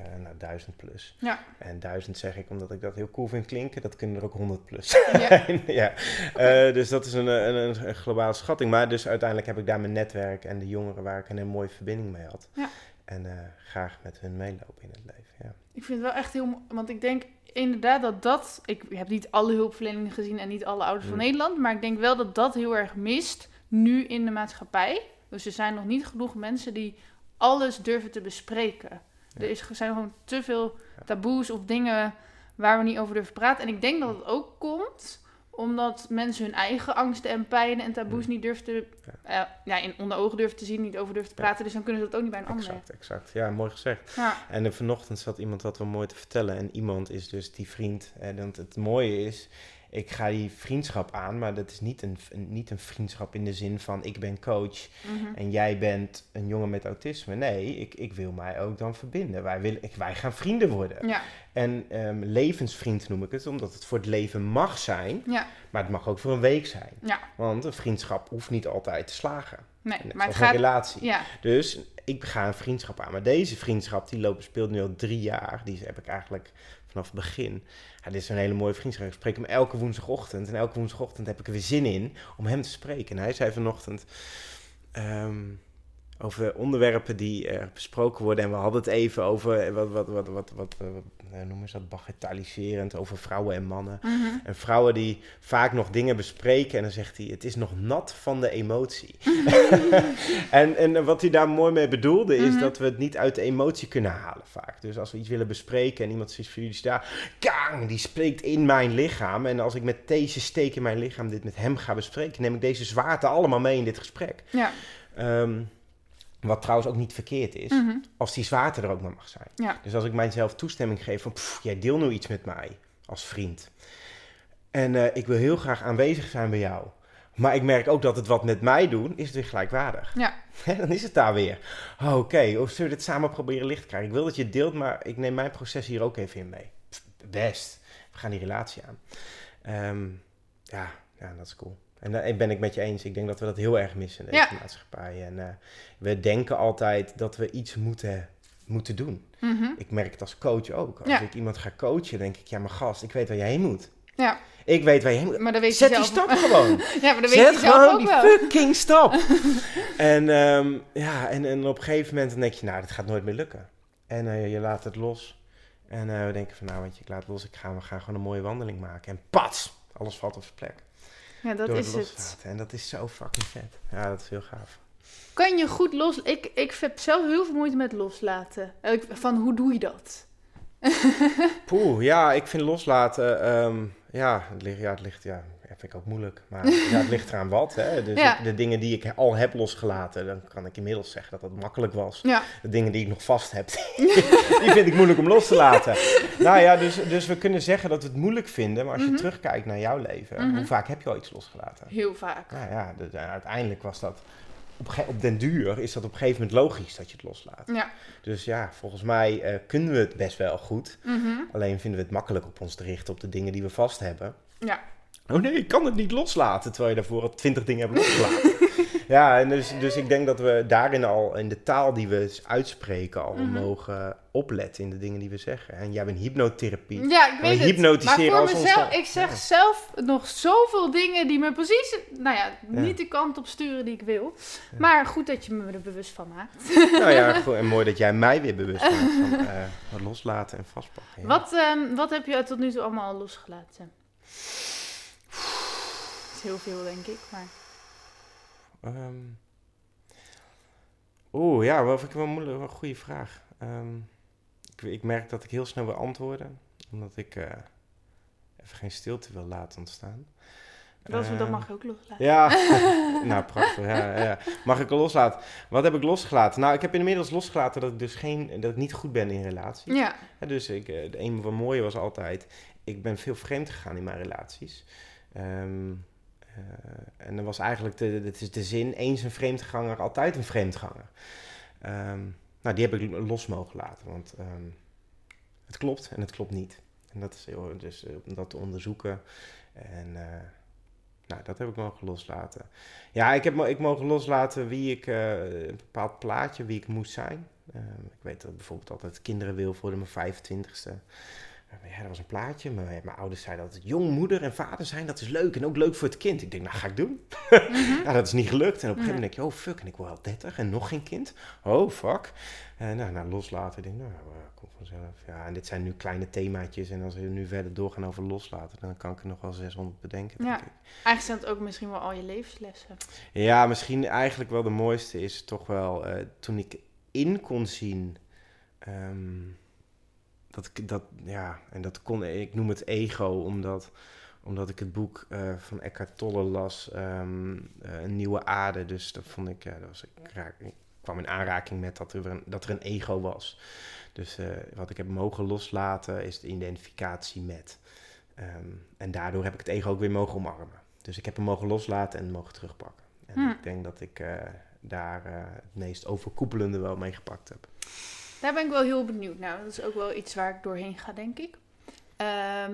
eh nou, duizend plus. Ja. En duizend zeg ik omdat ik dat heel cool vind klinken. Dat kunnen er ook honderd plus Ja. zijn. <laughs> ja. Eh, dus dat is een, een, een, een globale schatting. Maar dus uiteindelijk heb ik daar mijn netwerk en de jongeren waar ik een hele mooie verbinding mee had. Ja. En eh, graag met hun meelopen in het leven. Ja. Ik vind het wel echt heel... Want ik denk inderdaad dat dat... Ik heb niet alle hulpverleningen gezien en niet alle ouders van Mm. Nederland. Maar ik denk wel dat dat heel erg mist nu in de maatschappij. Dus er zijn nog niet genoeg mensen die alles durven te bespreken. Er is, er zijn gewoon te veel taboes of dingen waar we niet over durven praten. En ik denk dat het ook komt omdat mensen hun eigen angsten en pijnen en taboes niet durven te... eh, ja, in onder ogen durven te zien, niet over durven te Ja. praten. Dus dan kunnen ze dat ook niet bij een ander. Exact, exact. Ja, mooi gezegd. Ja. En vanochtend zat iemand wat wel mooi te vertellen. En iemand is dus die vriend. En het mooie is, ik ga die vriendschap aan. Maar dat is niet een, een- niet een vriendschap in de zin van ik ben coach Mhm. en jij bent een jongen met autisme. Nee, ik, ik wil mij ook dan verbinden. Wij, willen, ik, wij gaan vrienden worden. Ja, En ehm, levensvriend noem ik het, omdat het voor het leven mag zijn. ja, Maar het mag ook voor een week zijn. ja. Want een vriendschap hoeft niet altijd te slagen. Nee, Net maar het een gaat... relatie. Ja, Dus ik ga een vriendschap aan. Maar deze vriendschap, die loopt, speelt nu al drie jaar. Die heb ik eigenlijk vanaf het begin. Ja, dit is een hele mooie vriendschap. Ik spreek hem elke woensdagochtend. En elke woensdagochtend heb ik er weer zin in om hem te spreken. En hij zei vanochtend ehm, over onderwerpen die besproken worden. En we hadden het even over, eh, wat, wat, wat, wat, wat, eh, wat eh, noemen ze dat, bagatelliserend, over vrouwen en mannen. mhm. En vrouwen die vaak nog dingen bespreken en dan zegt hij, het is nog nat van de emotie. <laughs> en, en wat hij daar mooi mee bedoelde is Mhm. dat we het niet uit de emotie kunnen halen vaak. Dus als we iets willen bespreken en iemand zegt voor jullie daar, kang, die spreekt in mijn lichaam. En als ik met deze steek in mijn lichaam dit met hem ga bespreken, neem ik deze zwaarte allemaal mee in dit gesprek. ja. Ehm, wat trouwens ook niet verkeerd is, mhm. als die zwaarte er ook maar mag zijn. Ja. Dus als ik mijzelf toestemming geef van, pff, jij deel nu iets met mij als vriend. En eh, ik wil heel graag aanwezig zijn bij jou. Maar ik merk ook dat het wat met mij doen, is het weer gelijkwaardig. Ja. <laughs> Dan is het daar weer. Oh, Oké, of zullen we dit samen proberen licht te krijgen? Ik wil dat je het deelt, maar ik neem mijn proces hier ook even in mee. Pff, Best. We gaan die relatie aan. Ehm, ja, ja, dat is cool. En daar ben ik met je eens. Ik denk dat we dat heel erg missen in deze Ja. maatschappij. En eh, we denken altijd dat we iets moeten, moeten doen. mhm. Ik merk het als coach ook. Als Ja. ik iemand ga coachen, denk ik, ja, maar gast, ik weet waar jij heen moet. Ja, Ik weet waar je heen moet. maar dat weet Zet je die zelf. stap gewoon. <laughs> Ja, maar dat weet Zet je zelf gewoon ook die wel. fucking stap. <laughs> en, ehm, ja, en, en op een gegeven moment dan denk je, nou, dit gaat nooit meer lukken. En eh, je laat het los. En eh, we denken van, nou, weet je, ik laat het los. Ik ga, we gaan gewoon een mooie wandeling maken. En pats, alles valt op zijn plek. Ja, dat door is het loslaten. En dat is zo fucking vet. Ja, dat is heel gaaf. Kan je goed los... Ik, ik heb zelf heel veel moeite met loslaten. Eh, Van, hoe doe je dat? <laughs> Poeh, ja, ik vind loslaten, ehm, ja, het ligt, ja, het ligt, ja, vind ik ook moeilijk. Maar <laughs> ja, het ligt eraan wat, hè. Dus Ja. de dingen die ik al heb losgelaten, dan kan ik inmiddels zeggen dat dat makkelijk was. Ja. De dingen die ik nog vast heb, <laughs> die vind ik moeilijk om los te laten. nou ja, dus, dus we kunnen zeggen dat we het moeilijk vinden, maar als je Mhm. terugkijkt naar jouw leven, Mhm. hoe vaak heb je al iets losgelaten? Heel vaak. Nou ja, dus, uiteindelijk was dat, op, op den duur is dat op een gegeven moment logisch dat je het loslaat. Ja. Dus ja, volgens mij eh, kunnen we het best wel goed. Mhm. Alleen vinden we het makkelijk op ons te richten op de dingen die we vast hebben. Ja. Oh nee, ik kan het niet loslaten, terwijl je daarvoor al twintig dingen hebt losgelaten. <laughs> ja, en dus, dus ik denk dat we daarin al, in de taal die we uitspreken, al Mhm. mogen opletten in de dingen die we zeggen. En jij bent hypnotherapie. Ja, ik We weet het. hypnotiseren maar voor als mezelf, ik zeg Ja. zelf nog zoveel dingen die me precies, nou ja, niet de kant op sturen die ik wil. Maar goed dat je me er bewust van maakt. nou ja, <laughs> goed, en mooi dat jij mij weer bewust maakt van <laughs> eh, loslaten en vastpakken. Wat, ehm, wat heb je tot nu toe allemaal al losgelaten? Heel veel, denk ik. Maar... Ehm. Oeh, ja, wel vind ik wel een moeilijk, wel een goede vraag. Ehm, ik, ik merk dat ik heel snel wil antwoorden, omdat ik eh, even geen stilte wil laten ontstaan. Dat, is- dat Ehm, mag je ook loslaten. Ja, <laughs> <laughs> nou prachtig. Ja, ja. Mag ik loslaten? Wat heb ik losgelaten? Nou, ik heb inmiddels losgelaten dat ik dus geen, dat ik niet goed ben in relaties. Ja. Ja, dus ik, eh, de een van mooie was altijd, ik ben veel vreemd gegaan in mijn relaties. Eh, en dan was eigenlijk de, de, de, de zin, eens een vreemdganger, altijd een vreemdganger. Ehm, nou, die heb ik los mogen laten, want ehm, het klopt en het klopt niet. En dat is heel, dus eh, om dat te onderzoeken. En eh, nou, dat heb ik mogen loslaten. Ja, ik heb ik mogen loslaten wie ik, een bepaald plaatje, wie ik moest zijn. Ehm, ik weet dat ik bijvoorbeeld altijd kinderen wil voor mijn 25ste. Eh, ja, dat was een plaatje. Maar mijn ouders zeiden altijd, jong moeder en vader zijn, dat is leuk. En ook leuk voor het kind. Ik denk, nou ga ik doen. Mhm. Ja, <laughs> dat is niet gelukt. En op een gegeven moment denk je, oh fuck, en ik word al 30 en nog geen kind. Oh fuck. En nou, nou loslaten, ik denk nou, eh, komt vanzelf. Ja, en dit zijn nu kleine themaatjes. En als we nu verder doorgaan over loslaten, dan kan ik er nog wel 600 bedenken, denk Ja. Eigenlijk zijn het ook misschien wel al je levenslessen. Ja, misschien eigenlijk wel de mooiste is toch wel eh, toen ik in kon zien. ehm, dat dat, ja, en dat kon, ik noem het ego, omdat, omdat ik het boek eh, van Eckhart Tolle las, ehm, eh, Een Nieuwe Aarde. Dus dat vond ik, ja, dat was, ik, raak- ik kwam in aanraking met dat er een, dat er een ego was. Dus eh, wat ik heb mogen loslaten is de identificatie met. Ehm, en daardoor heb ik het ego ook weer mogen omarmen. Dus ik heb hem mogen loslaten en mogen terugpakken. En Hm. ik denk dat ik eh, daar eh, het meest overkoepelende wel mee gepakt heb. Daar ben ik wel heel benieuwd naar. Dat is ook wel iets waar ik doorheen ga, denk ik. Ehm,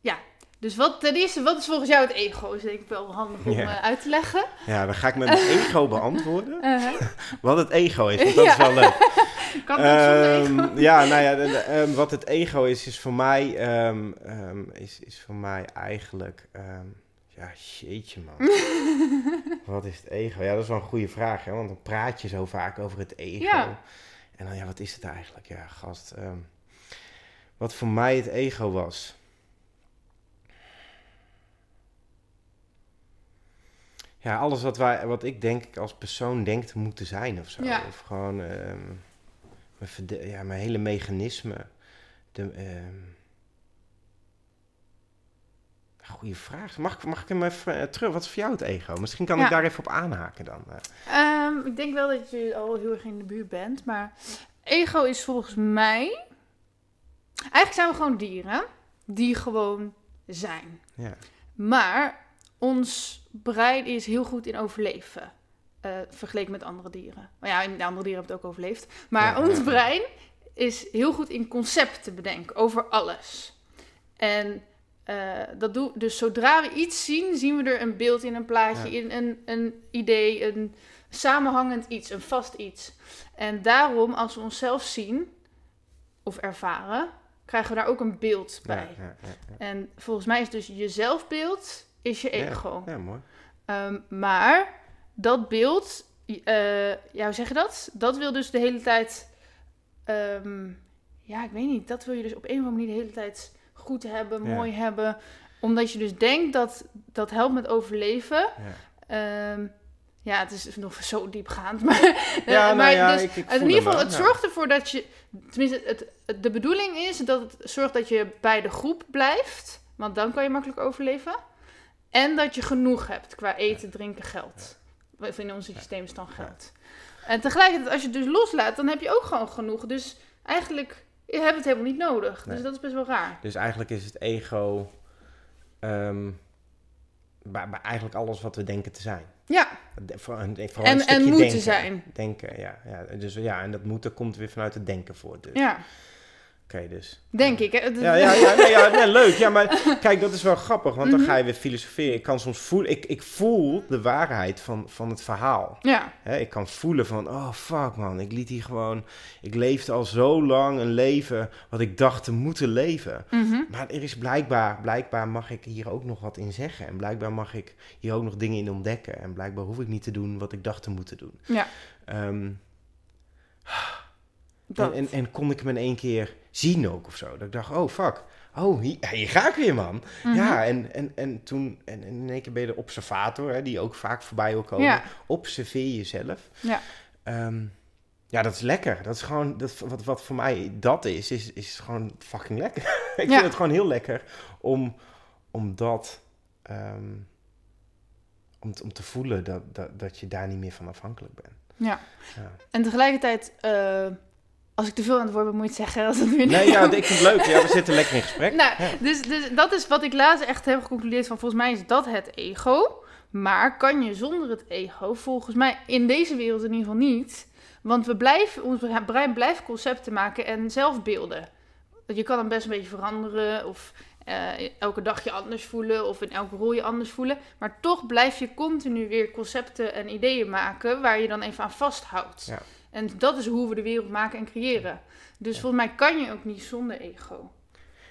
ja, dus wat, ten eerste, wat is volgens jou het ego? Is denk ik wel handig om eh, uit te leggen. Ja, dan ga ik met mijn <laughs> ego beantwoorden. Uh, <laughs> Wat het ego is, want dat is wel leuk. <laughs> kan Ehm, ego? ja, nou ja, de- de, ehm, wat het ego is, is voor mij, is, is voor mij eigenlijk, ja, jeetje man. wat is het ego? Ja, dat is wel een goede vraag, hè, want dan praat je zo vaak over het ego. Ja. En dan, ja, wat is het eigenlijk? Ja, gast, ehm, wat voor mij het ego was. Ja, alles wat, wij, wat ik denk ik als persoon denk te moeten zijn of zo. Ja. Of gewoon ehm, mijn, ja, mijn hele mechanisme. De, ehm, goeie vraag. Mag, ik- mag ik hem even eh, terug? Wat is voor jou het ego? Misschien kan Ja. ik daar even op aanhaken dan. eh. Ehm, ik denk wel dat je al heel erg in de buurt bent. Maar ego is volgens mij... Eigenlijk zijn we gewoon dieren. Die gewoon zijn. ja. Maar ons brein is heel goed in overleven. eh, vergeleken met andere dieren. Maar ja, de andere dieren hebben het ook overleefd. Maar Ja, ons brein is heel goed in concepten bedenken over alles. En eh, dat doe, dus zodra we iets zien, zien we er een beeld in, een plaatje, Ja. in een, een idee, een samenhangend iets, een vast iets. En daarom, als we onszelf zien of ervaren, krijgen we daar ook een beeld bij. Ja, ja. En volgens mij is dus je zelfbeeld is je ego. Ja, mooi. Ehm, maar dat beeld, eh, ja, hoe zeg je dat? Dat wil dus de hele tijd, ehm, ja, ik weet niet, dat wil je dus op een of andere manier de hele tijd goed hebben, Ja. mooi hebben. Omdat je dus denkt dat dat helpt met overleven. Ja. Ehm, Ja, het is nog zo diepgaand. <laughs> Maar, Ja, nou maar ja, dus, ik- ik in ieder geval, het zorgt ervoor dat je... Tenminste, het, het- de bedoeling is dat het zorgt dat je bij de groep blijft. Want dan kan je makkelijk overleven. En dat je genoeg hebt qua eten, drinken, geld. Of in ons systeem is dan geld. En tegelijkertijd, als je het dus loslaat, dan heb je ook gewoon genoeg. Dus eigenlijk je hebt het helemaal niet nodig. Nee. Dus dat is best wel raar. Dus eigenlijk is het ego ehm, bij, bij eigenlijk alles wat we denken te zijn. Ja, De- Voor En- een en stukje moeten denken. zijn. Denken, ja, ja. Dus ja, en dat moeten komt weer vanuit het denken voort. Dus. ja. Oké, dus. Denk ik. Hè? Ja, ja, ja, ja leuk. Ja, maar <laughs> kijk, dat is wel grappig, want dan Mhm. ga je weer filosoferen. Ik kan soms voelen, ik, ik voel de waarheid van, van het verhaal. Ja, ik kan voelen van, oh fuck man, ik liet hier gewoon, ik leefde al zo lang een leven wat ik dacht te moeten leven. mhm. Maar er is blijkbaar, blijkbaar mag ik hier ook nog wat in zeggen. En blijkbaar mag ik hier ook nog dingen in ontdekken. En blijkbaar hoef ik niet te doen wat ik dacht te moeten doen. ja. Ehm. En, en, en kon ik hem in één keer zien ook of zo. Dat ik dacht, oh fuck, oh hier, hier ga ik weer man. Mhm. Ja, en, en, en toen, en in één keer ben je de observator, hè, die ook vaak voorbij wil komen. Ja. Observeer jezelf. Ja. Ehm, ja, dat is lekker. Dat is gewoon, dat, wat, wat voor mij dat is, is, is gewoon fucking lekker. <laughs> ik Ja. vind het gewoon heel lekker om, om dat, ehm, om, om te voelen dat, dat, dat je daar niet meer van afhankelijk bent. Ja. Ja. En tegelijkertijd, eh, als ik te veel aan het woord ben, moet je het zeggen. Als het weer Nee, ja, ik vind het leuk. Ja, we zitten lekker in gesprek. Nou, Ja. dus, dus dat is wat ik laatst echt heb geconcludeerd van volgens mij is dat het ego. Maar kan je zonder het ego? Volgens mij in deze wereld in ieder geval niet. Want we blijven, ons brein blijft concepten maken en zelfbeelden. Je kan hem best een beetje veranderen of eh, elke dag je anders voelen of in elke rol je anders voelen. Maar toch blijf je continu weer concepten en ideeën maken waar je dan even aan vasthoudt. Ja. En dat is hoe we de wereld maken en creëren. Dus volgens mij kan je ook niet zonder ego.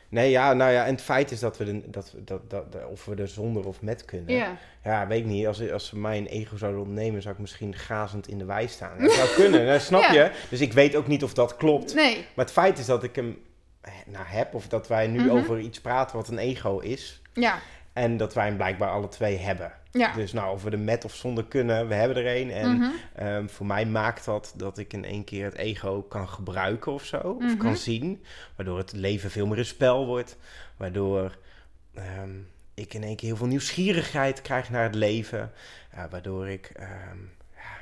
Nee, ja, nou ja, en het feit is dat we, de, dat, dat, dat, dat- of we er zonder of met kunnen. Ja. Ja, weet ik niet. Als, als ze mijn ego zouden ontnemen, zou ik misschien gazend in de wei staan. Dat zou kunnen, snap Ja. je? Dus ik weet ook niet of dat klopt. Nee. Maar het feit is dat ik hem eh, nou, heb, of dat wij nu Mhm. over iets praten wat een ego is. Ja. En dat wij hem blijkbaar alle twee hebben. Ja. Dus nou, of we er met of zonder kunnen, we hebben er een. En Mhm. ehm, voor mij maakt dat dat ik in één keer het ego kan gebruiken of zo. Of Mhm. kan zien. Waardoor het leven veel meer een spel wordt. Waardoor ehm, ik in één keer heel veel nieuwsgierigheid krijg naar het leven. Waardoor ik ehm,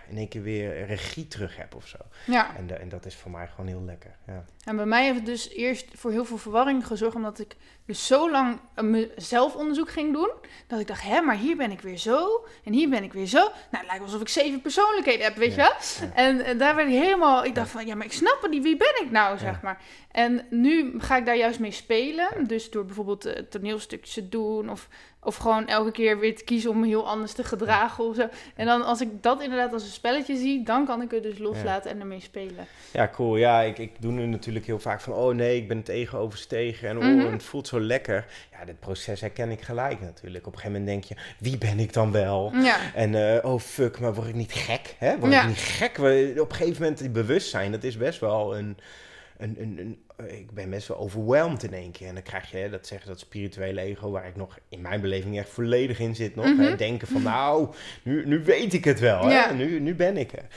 in één keer weer regie terug heb of zo. Ja. En, de- en dat is voor mij gewoon heel lekker. Ja. En bij mij heeft het dus eerst voor heel veel verwarring gezorgd, omdat ik dus zo lang me- zelfonderzoek ging doen, dat ik dacht, hè, maar hier ben ik weer zo, en hier ben ik weer zo. Nou, het lijkt alsof ik zeven persoonlijkheden heb, weet Ja, je? En, en daar werd ik helemaal, ik dacht van, ja, maar ik snap het niet, wie ben ik nou, zeg maar. En nu ga ik daar juist mee spelen, dus door bijvoorbeeld eh, toneelstukjes te doen, of, of gewoon elke keer weer te kiezen om me heel anders te gedragen of zo. En dan als ik dat inderdaad als een spelletje zie, dan kan ik het dus loslaten en ermee spelen. Ja, cool. Ja, ik, ik doe nu natuurlijk heel vaak van... oh nee, ik ben het ego overstegen en oh, Mhm. het voelt zo lekker. Ja, dit proces herken ik gelijk natuurlijk. Op een gegeven moment denk je, wie ben ik dan wel? Ja, En eh, oh fuck, maar word ik niet gek? Hè? Word Ja. ik niet gek? Op een gegeven moment, die bewustzijn, dat is best wel een... een, een, een eh, ik ben best wel overweldigd in één keer. En dan krijg je, dat zeggen dat spirituele ego... waar ik nog in mijn beleving echt volledig in zit nog. Mhm. hè. Denken van, nou, nu, nu weet ik het wel. Hè? Ja. Nu, nu ben ik er.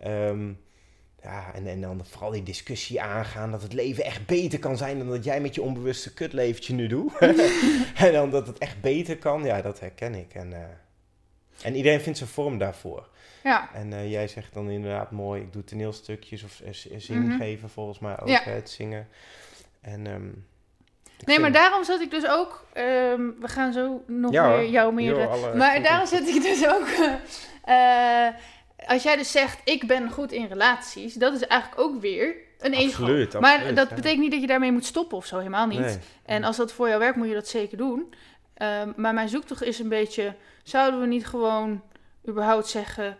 Ehm, ja, en, en dan vooral die discussie aangaan dat het leven echt beter kan zijn dan dat jij met je onbewuste kutleventje nu doet. <laughs> en dan dat het echt beter kan, ja, dat herken ik. En, eh, en iedereen vindt zijn vorm daarvoor. Ja. En eh, jij zegt dan inderdaad mooi, ik doe toneelstukjes of eh, z- Mhm. zinggeven volgens mij ook, Ja. hè, het zingen. En, ehm, Nee, maar daarom zat ik dus ook. ehm, we gaan zo nog Ja, weer hoor. jou meer. Joh, eh, alle- maar goed, daarom zit ik dus ook. eh, eh, als jij dus zegt, ik ben goed in relaties, dat is eigenlijk ook weer een ego. Absoluut, maar absoluut, dat ja. betekent niet dat je daarmee moet stoppen of zo, helemaal niet. Nee. En als dat voor jou werkt, moet je dat zeker doen. Ehm, maar mijn zoektocht is een beetje: zouden we niet gewoon überhaupt zeggen.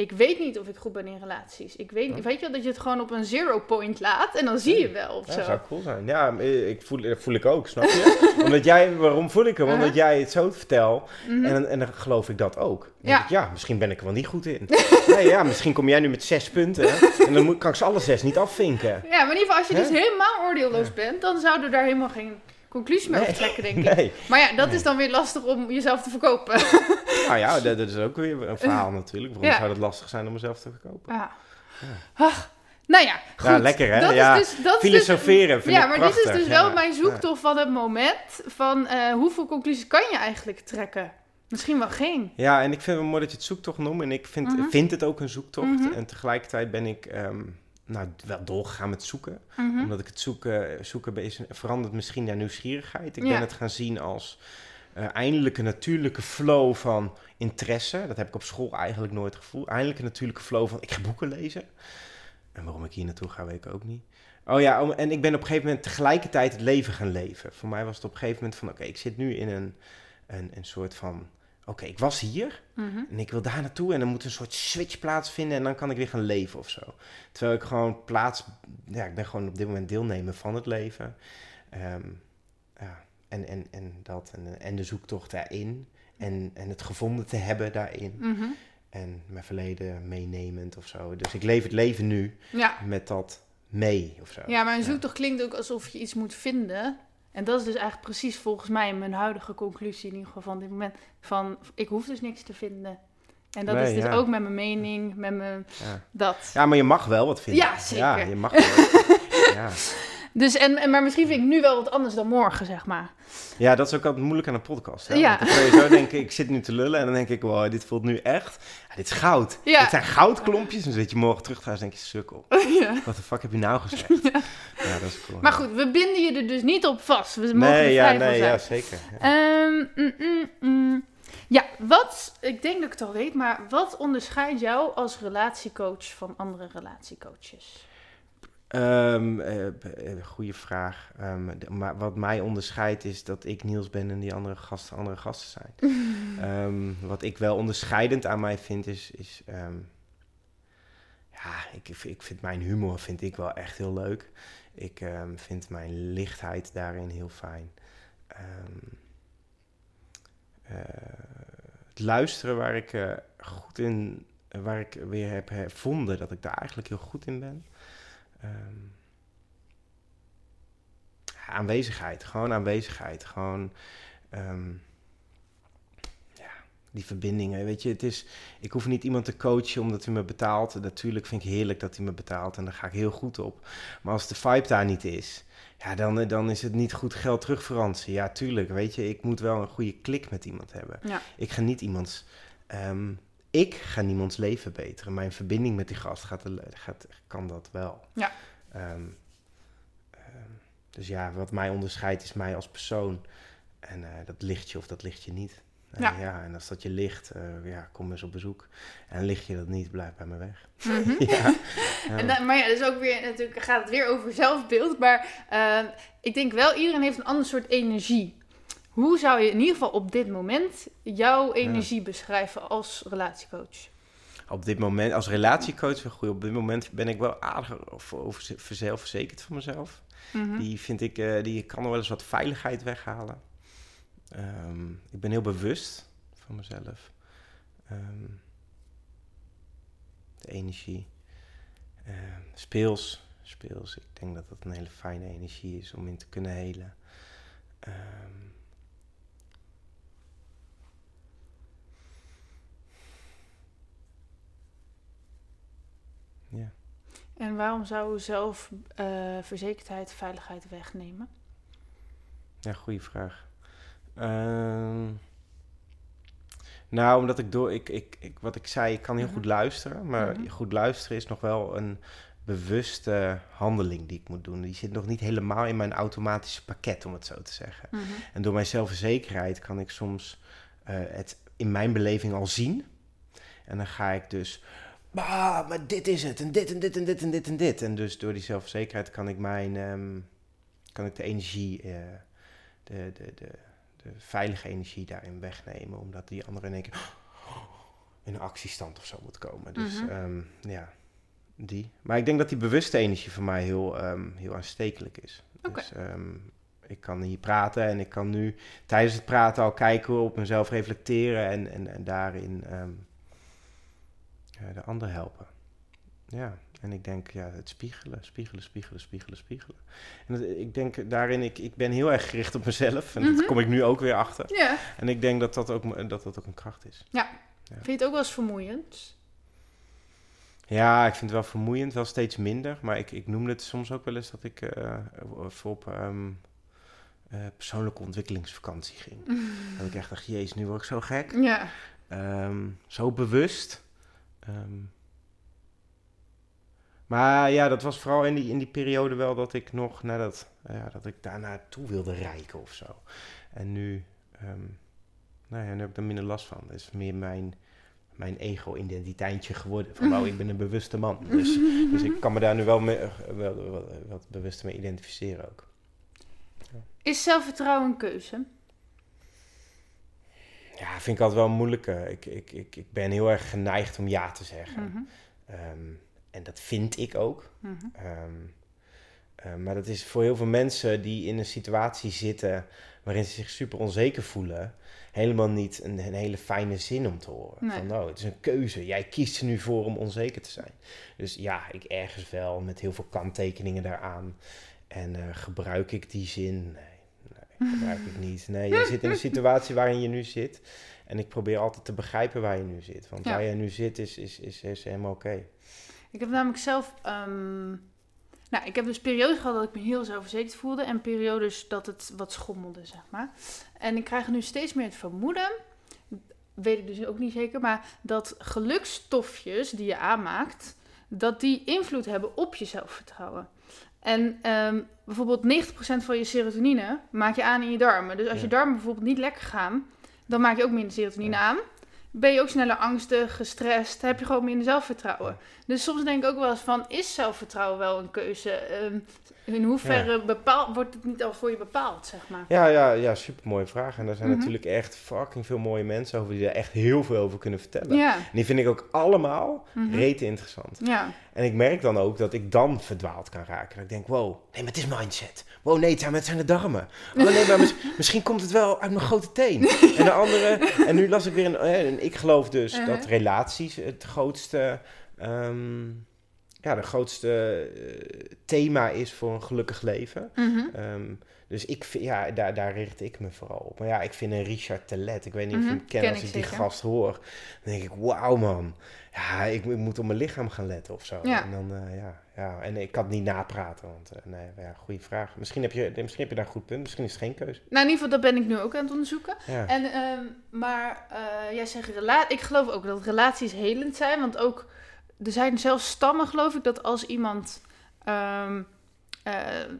Ik weet niet of ik goed ben in relaties. Ik weet, Ja. weet je wel, dat je het gewoon op een zero point laat en dan zie je wel of Ja, zo. zou cool zijn. Ja, ik voel, dat voel ik ook, snap je? <laughs> Omdat jij, waarom voel ik hem? Omdat Uh-huh. jij het zo vertelt. Mhm. En, dan- en dan geloof ik dat ook. Dan Ja. ik, ja, misschien ben ik er wel niet goed in. <laughs> nee, ja, misschien kom jij nu met zes punten. en dan moet, kan ik ze alle zes niet afvinken. Ja, maar in ieder geval, als je dus helemaal oordeelloos bent, dan zou er daar helemaal geen conclusie over Nee. trekken, denk ik. Nee. Maar ja, dat Nee. is dan weer lastig om jezelf te verkopen. <laughs> Nou ja, dat, dat is ook weer een verhaal natuurlijk. Waarom Ja. zou het lastig zijn om mezelf te verkopen? Ja. Ach, nou ja, goed. Ja, lekker, hè? Dat Ja, is dus, dat is dus, Filosoferen ja, maar prachtig. dit is dus ja. wel mijn zoektocht van het moment. Van eh, hoeveel conclusies kan je eigenlijk trekken? Misschien wel geen. Ja, en ik vind het wel mooi dat je het zoektocht noemt. En ik vind, Mhm. vind het ook een zoektocht. Mhm. En tegelijkertijd ben ik ehm, nou, wel doorgegaan met zoeken. Mhm. Omdat ik het zoeken, zoeken is, verandert misschien naar nieuwsgierigheid. Ik Ja. ben het gaan zien als eh, eindelijk een natuurlijke flow van interesse. Dat heb ik op school eigenlijk nooit gevoeld. Eindelijk een natuurlijke flow van ik ga boeken lezen. En waarom ik hier naartoe ga, weet ik ook niet. Oh ja, om- en ik ben op een gegeven moment tegelijkertijd het leven gaan leven. Voor mij was het op een gegeven moment van oké, ik zit nu in een, een, een soort van... Oké, ik was hier Mhm. en ik wil daar naartoe en dan moet een soort switch plaatsvinden en dan kan ik weer gaan leven of zo. Terwijl ik gewoon plaats, ja, ik ben gewoon op dit moment deelnemer van het leven. Ehm, ja, en, en, en dat, en, en de zoektocht daarin en, en het gevonden te hebben daarin. Mhm. En mijn verleden meenemend of zo. Dus ik leef het leven nu Ja. met dat mee of zo. ja, maar een Ja. zoektocht klinkt ook alsof je iets moet vinden. En dat is dus eigenlijk precies volgens mij mijn huidige conclusie in ieder geval van dit moment. Van, ik hoef dus niks te vinden. En dat Nee, is dus ja. ook met mijn mening, met mijn... Ja. Dat. Ja, maar je mag wel wat vinden. Ja, zeker. Ja, je mag wel. <laughs> ja. Dus, en, en, maar misschien vind ik nu wel wat anders dan morgen, zeg maar. Ja, dat is ook altijd moeilijk aan een podcast. Hè? Ja. Want dan kan je zo denken, ik zit nu te lullen en dan denk ik, wow, dit voelt nu echt, ja, dit is goud. Ja. Dit zijn goudklompjes. En dan zit je morgen terug thuis en denk je, sukkel. <laughs> ja. Wat de fuck heb je nou gezegd? <laughs> Ja, dat is cool. Maar goed, we binden je er dus niet op vast. We mogen nee, er ja, nee, zijn. ja, zeker. Ja. Ehm, mm, mm, mm. Ja, wat, ik denk dat ik het al weet, maar wat onderscheidt jou als relatiecoach van andere relatiecoaches? Ehm, eh, eh, goeie vraag. Ehm, de- maar wat mij onderscheidt is dat ik Niels ben en die andere gasten andere gasten zijn. <laughs> Wat ik wel onderscheidend aan mij vind is... is ja, ik, ik vind mijn humor vind ik wel echt heel leuk. Ik ehm, vind mijn lichtheid daarin heel fijn. Ehm, eh, het luisteren waar ik eh, goed in... Waar ik weer heb hervonden dat ik daar eigenlijk heel goed in ben. Ehm, aanwezigheid, gewoon aanwezigheid. Gewoon die verbindingen. Weet je, het is, ik hoef niet iemand te coachen omdat hij me betaalt. Natuurlijk vind ik heerlijk dat hij me betaalt en daar ga ik heel goed op. Maar als de vibe daar niet is, ja, dan, dan is het niet goed geld terugverantwoorden. Ja, tuurlijk. Weet je, ik moet wel een goede klik met iemand hebben. Ja. Ik ga niet iemands. ehm, ik ga niemands leven verbeteren. Mijn verbinding met die gast gaat, gaat, kan dat wel. Ja. Ehm, ehm, dus ja, wat mij onderscheidt is mij als persoon. En eh, dat ligt je of dat ligt je niet. Eh, Ja. ja, en als dat je ligt, eh, ja, kom eens op bezoek. En ligt je dat niet, blijf bij me weg. Mhm. <laughs> ja. Ja. <laughs> En dan, maar ja, dus ook weer, natuurlijk gaat het weer over zelfbeeld. Maar eh, ik denk wel, iedereen heeft een ander soort energie. Hoe zou je in ieder geval op dit moment jouw energie beschrijven als relatiecoach? Op dit moment, als relatiecoach, goed, op dit moment ben ik wel aardig over, zelfverzekerd van mezelf. Mhm. Die vind ik, eh, die kan wel eens wat veiligheid weghalen. Ehm, ik ben heel bewust van mezelf. Ehm, de energie. Ehm, speels. Speels. Ik denk dat dat een hele fijne energie is om in te kunnen helen. Ja. En waarom zou zelfverzekerdheid veiligheid wegnemen? Ja, goede vraag. Ehm, nou, omdat ik door, ik, ik, ik, wat ik zei, ik kan heel Mhm. goed luisteren, maar Mhm. goed luisteren is nog wel een bewuste handeling die ik moet doen. Die zit nog niet helemaal in mijn automatische pakket, om het zo te zeggen. Mhm. En door mijn zelfverzekerheid kan ik soms eh, het in mijn beleving al zien. En dan ga ik dus, "Bah, maar dit is het, en dit en dit en dit en dit en dit. En dus door die zelfverzekerheid kan ik mijn, ehm, kan ik de energie, eh, de, de, de, de veilige energie daarin wegnemen. Omdat die andere in één keer <gasps> in een actiestand of zo moet komen. Dus Mhm. ehm, ja, die. Maar ik denk dat die bewuste energie voor mij heel, ehm, heel aanstekelijk is. Dus ehm, ik kan hier praten en ik kan nu tijdens het praten al kijken op mezelf reflecteren en, en, en daarin eh, de ander helpen. Ja, En ik denk, ja, het spiegelen, spiegelen, spiegelen, spiegelen, spiegelen. En dat- ik denk daarin, ik, ik ben heel erg gericht op mezelf. En Mhm. dat kom ik nu ook weer achter. Ja. En ik denk dat dat ook, dat dat ook een kracht is. Vind je het ook wel eens vermoeiend? Ja, ik vind het wel vermoeiend, wel steeds minder. Maar ik, ik noemde het soms ook wel eens dat ik voor op ehm, eh, persoonlijke ontwikkelingsvakantie ging. <laughs> Dat ik echt dacht, jezus, nu word ik zo gek. Ja. Ehm, zo bewust. Ehm, maar ja, dat was vooral in die, in die periode wel dat ik nog nadat, ja, dat ik daar naartoe wilde reiken of zo. En nu, ehm, nou ja, nu heb ik er minder last van. Dat is meer mijn, mijn ego-identiteitje geworden. Van, oh, ik ben een bewuste man. Dus, <laughs> dus ik kan me daar nu wel, mee, eh, wel, wel wat bewuster mee identificeren ook. Is zelfvertrouwen een keuze? Ja, vind ik altijd wel moeilijk. Ik, ik, ik, ik ben heel erg geneigd om ja te zeggen. Ehm, en dat vind ik ook. Mhm. Ehm, eh, maar dat is voor heel veel mensen die in een situatie zitten waarin ze zich super onzeker voelen, helemaal niet een, een hele fijne zin om te horen. Nee. Van nou, het is een keuze. Jij kiest er nu voor om onzeker te zijn. Dus ja, ik ergens wel met heel veel kanttekeningen daaraan. En eh, gebruik ik die zin? Nee, nee gebruik ik niet. Nee, je zit in een situatie waarin je nu zit. En ik probeer altijd te begrijpen waar je nu zit. Want Ja. waar je nu zit is, is, is, is helemaal oké. Ik heb namelijk zelf. ehm, nou, ik heb dus periodes gehad dat ik me heel zelfverzekerd voelde. En periodes dat het wat schommelde, zeg maar. En ik krijg nu steeds meer het vermoeden. Weet ik dus ook niet zeker. Maar dat gelukstofjes die je aanmaakt. Dat die invloed hebben op je zelfvertrouwen. En ehm, bijvoorbeeld 90% van je serotonine maak je aan in je darmen. Dus als je darmen bijvoorbeeld niet lekker gaan, dan maak je ook minder serotonine aan. Ben je ook sneller angstig, gestrest, heb je gewoon minder zelfvertrouwen. Dus soms denk ik ook wel eens van, is zelfvertrouwen wel een keuze? Ehm, in hoeverre bepaal, wordt het niet al voor je bepaald, zeg maar? Ja, ja, ja, super mooie vraag. En daar zijn Mhm. natuurlijk echt fucking veel mooie mensen over die er echt heel veel over kunnen vertellen. Ja. En die vind ik ook allemaal Mhm. rete interessant. Ja. En ik merk dan ook dat ik dan verdwaald kan raken. Dat ik denk, wow, nee, maar het is mindset. Wow, nee, het zijn, het zijn de darmen. Oh, nee, maar mis- <laughs> misschien komt het wel uit mijn grote teen. En de andere... En nu las ik weer een... eh, En ik geloof dus Uh-huh. dat relaties het grootste... ehm, ja, de grootste eh, thema is voor een gelukkig leven. Mhm. Ehm, dus ik, vind- ja, daar, daar richt ik me vooral op. Maar ja, ik vind een Richard Telet, ik weet niet of je Mhm, hem kent, ken als ik ik die gast hoor, dan denk ik, wauw man, ja, ik, ik moet op mijn lichaam gaan letten of zo. Ja. En dan, eh, ja, ja, en ik kan het niet napraten, want eh, nee, ja, goede vraag. Misschien heb, je, misschien heb je daar een goed punt, misschien is het geen keuze. Nou, in ieder geval, dat ben ik nu ook aan het onderzoeken. Ja, En, ehm, maar jij zegt. Ik geloof ook dat relaties helend zijn. Want ook, er zijn zelfs stammen, geloof ik, dat als iemand, ehm, eh,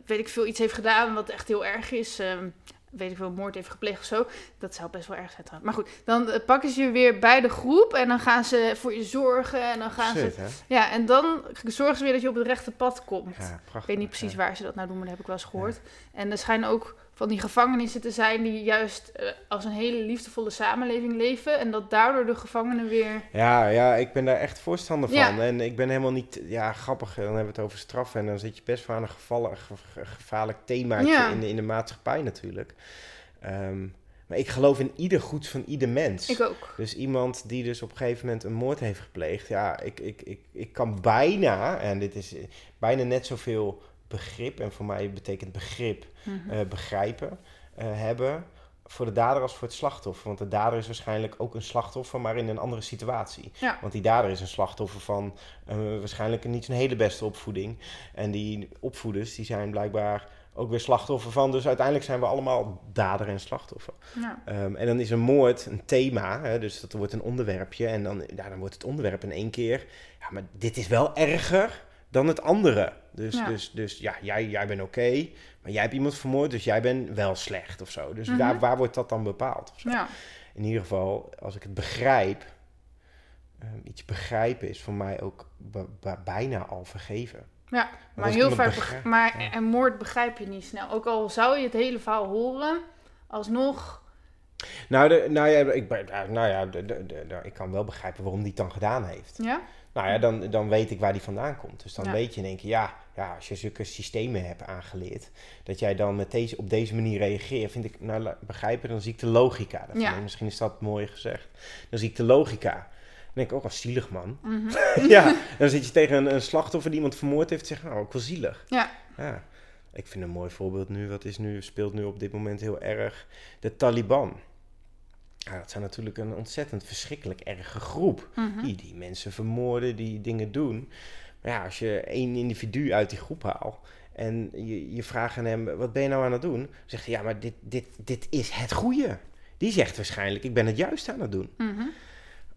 weet ik veel, iets heeft gedaan wat echt heel erg is. ehm, weet ik veel, moord heeft gepleegd of zo. Dat zou best wel erg zijn trouwens. Maar goed, dan eh, pakken ze je weer bij de groep. En dan gaan ze voor je zorgen. En dan gaan Shit, ze. hè? Ja, en dan zorgen ze weer dat je op het rechte pad komt. Ja, prachtig. Ik weet niet precies ja. waar ze dat nou doen, maar dat heb ik wel eens gehoord. En er schijnen ook van die gevangenissen te zijn die juist eh, als een hele liefdevolle samenleving leven. En dat daardoor de gevangenen weer. Ja, ja, ik ben daar echt voorstander van. Ja. En ik ben helemaal niet, ja, grappig. Dan hebben we het over straffen. En dan zit je best wel aan een gevallen, ge- ge- gevaarlijk themaatje Ja. in, de, in de maatschappij natuurlijk. Ehm, maar ik geloof in ieder goeds van ieder mens. Ik ook. Dus iemand die dus op een gegeven moment een moord heeft gepleegd. Ja, ik, ik, ik, ik kan bijna, en dit is bijna net zoveel begrip. En voor mij betekent begrip Mhm. eh, begrijpen eh, hebben voor de dader als voor het slachtoffer. Want de dader is waarschijnlijk ook een slachtoffer, maar in een andere situatie. Ja. Want die dader is een slachtoffer van eh, waarschijnlijk niet zijn hele beste opvoeding. En die opvoeders die zijn blijkbaar ook weer slachtoffer van. Dus uiteindelijk zijn we allemaal dader en slachtoffer. Ja. Ehm, en dan is een moord een thema, hè, dus dat wordt een onderwerpje. En dan, ja, dan wordt het onderwerp in één keer. Ja, maar dit is wel erger dan het andere. Dus Ja. dus, dus ja, jij, jij bent oké, maar jij hebt iemand vermoord, dus jij bent wel slecht of zo. Dus Mhm. waar, waar wordt dat dan bepaald? Of zo? Ja. In ieder geval, als ik het begrijp, ehm, iets begrijpen is voor mij ook bijna al vergeven. ja. Maar heel vaak. begrijp- maar ja. een moord begrijp je niet snel. Ook al zou je het hele verhaal horen, alsnog. Nou, de, nou ja, ik, ben- nou ja de, de, de- de- ik kan wel begrijpen waarom die het dan gedaan heeft. Ja. Nou ja, dan, dan weet ik waar die vandaan komt. Dus dan Ja. weet je in één keer, ja, ja, als je zulke systemen hebt aangeleerd, dat jij dan met deze, op deze manier reageert, vind ik, nou begrijpen, dan zie ik de logica. daarvan. Ja. Misschien is dat mooi gezegd. Dan zie ik de logica. denk ik ook als zielig man. Mhm. <laughs> ja, dan zit je tegen een, een slachtoffer die iemand vermoord heeft zeggen, nou, ook wel zielig. Ja. ja. Ik vind een mooi voorbeeld nu, wat is nu, speelt nu op dit moment heel erg, de Taliban. Ja, dat zijn natuurlijk een ontzettend verschrikkelijk erge groep. Mhm. Die, die mensen vermoorden, die dingen doen. Maar ja, als je één individu uit die groep haalt en je, je vraagt aan hem, wat ben je nou aan het doen? Dan zegt hij, ja, maar dit, dit, dit is het goede. Die zegt waarschijnlijk, ik ben het juist aan het doen. Mhm.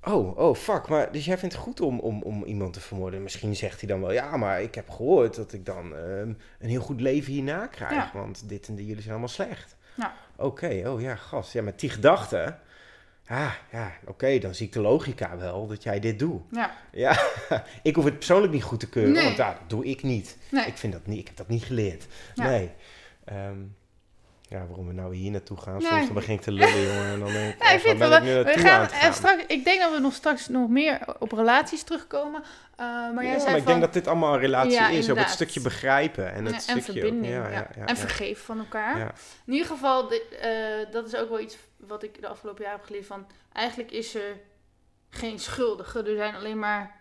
Oh, oh, fuck. Maar, dus jij vindt het goed om, om, om iemand te vermoorden? Misschien zegt hij dan wel, ja, maar ik heb gehoord dat ik dan ehm, een heel goed leven hierna krijg. Ja. Want dit en die, jullie zijn allemaal slecht. Ja. Oké, oh ja, gast. Ja, met die gedachte, ja, ja oké, dan zie ik de logica wel dat jij dit doet. Ja. Ja, <laughs> ik hoef het persoonlijk niet goed te keuren, Nee. want dat doe ik niet. Nee. Ik vind dat niet, ik heb dat niet geleerd. Ja. Nee. Ehm, ja, waarom we nou hier naartoe gaan, Nee. soms dan begin ik te lullen, jongen, en dan denk ik, <laughs> Ja, ik vind wel. ben ik nu We naartoe gaan, eh, straks, ik denk dat we nog straks nog meer op relaties terugkomen. Uh, maar ja, jij zei maar ik van, denk dat dit allemaal een relatie Ja, is. Inderdaad. het stukje begrijpen en het Ja, en stukje... verbinding. ja, ja, ja, ja, en ja. vergeven van elkaar. Ja. In ieder geval, dit, eh, dat is ook wel iets wat ik de afgelopen jaren heb geleerd van. Eigenlijk is er geen schuldige. Er zijn alleen maar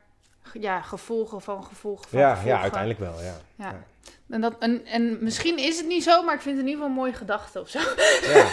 ja, gevolgen van gevolgen van Ja, gevolgen. ja, uiteindelijk wel, ja. Ja. Ja. En, dat, en, en misschien is het niet zo, maar ik vind het in ieder geval een mooie gedachte of zo. Ja.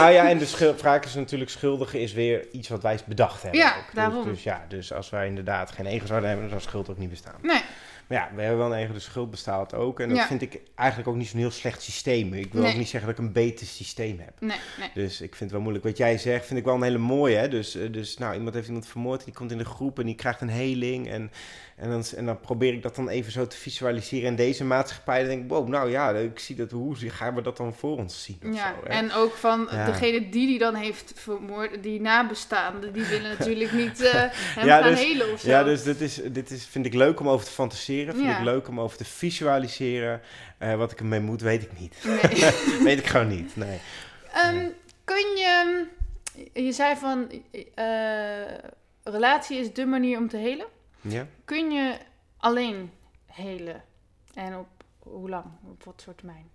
nou ja, en de vraag is natuurlijk schuldige is weer iets wat wij bedacht hebben. Ja, ook. Dus- daarom. Dus, ja, dus als wij inderdaad geen ego zouden hebben, dan zou schuld ook niet bestaan. Nee, Maar ja, we hebben wel een de schuld bestaat ook. En dat Ja. vind ik eigenlijk ook niet zo'n heel slecht systeem. Ik wil Nee. ook niet zeggen dat ik een beter systeem heb. nee, nee. Dus ik vind het wel moeilijk. Wat jij zegt, vind ik wel een hele mooie. Hè? Dus, eh, dus nou, iemand heeft iemand vermoord, die komt in de groep en die krijgt een heling. En, en, dan, en dan probeer ik dat dan even zo te visualiseren in deze maatschappij. Dan denk ik, wow, nou ja, ik zie dat, hoe gaan we dat dan voor ons zien? Ja, zo, en ook van Ja. degene die die dan heeft vermoord, die nabestaanden, die willen natuurlijk <laughs> niet <laughs> hem Ja, gaan dus- helen of zo. Ja, dus dit, is, dit is, vind ik leuk om over te fantaseren. Vind Ja. ik leuk om over te visualiseren. Eh, wat ik ermee moet, weet ik niet. Nee. <laughs> weet ik gewoon niet, nee. Ehm, kun je, je zei van, eh, relatie is de manier om te helen. Ja? Kun je alleen helen? En op hoe lang? Op wat soort termijn?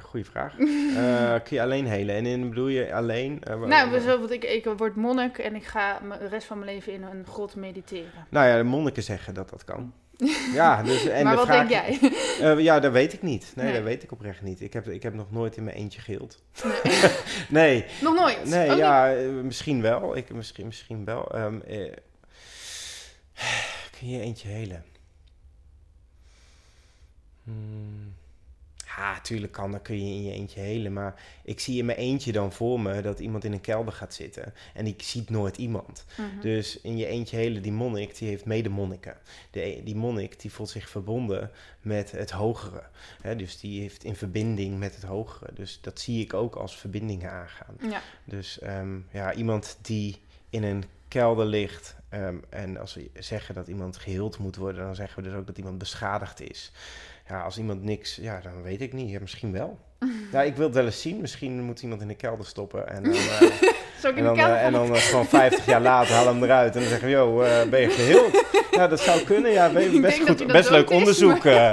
Goeie, vraag. <laughs> Eh, kun je alleen helen? En in, bedoel je alleen? eh, Nou, bijvoorbeeld, ik, ik word monnik en ik ga de rest van mijn leven in een grot mediteren. Nou ja, de monniken zeggen dat dat kan. <laughs> Ja, dus, en maar de wat vraag, denk jij? <laughs> Eh, ja, dat weet ik niet. Nee, Nee. dat weet ik oprecht niet. Ik heb, ik heb nog nooit in mijn eentje geheeld. Nee. Nee, Nog nooit? nee ja, misschien wel. Ik, misschien, misschien wel. Ehm, eh, <sighs> kun je eentje helen? Hmm. Ja, tuurlijk kan, dan kun je in je eentje helen. Maar ik zie in mijn eentje dan voor me dat iemand in een kelder gaat zitten. En die ziet nooit iemand. Mhm. Dus in je eentje helen, die monnik, die heeft medemonniken. De, die monnik, die voelt zich verbonden met het hogere. Hè, dus die heeft in verbinding met het hogere. Dus dat zie ik ook als verbindingen aangaan. Ja. Dus ehm, ja, iemand die in een kelder ligt... ehm, en als we zeggen dat iemand geheeld moet worden... dan zeggen we dus ook dat iemand beschadigd is. Ja, als iemand niks... Ja, dan weet ik niet. Ja, misschien wel. <laughs> Ja, ik wil het wel eens zien. Misschien moet iemand in de kelder stoppen en dan... <laughs> ik en dan, kelder eh, en dan eh, gewoon 50 jaar later halen we hem eruit. En dan zeggen we, yo, eh, ben je geheeld? Ja, dat zou kunnen. Ja, <laughs> best, dat goed, best leuk is, onderzoek. eh.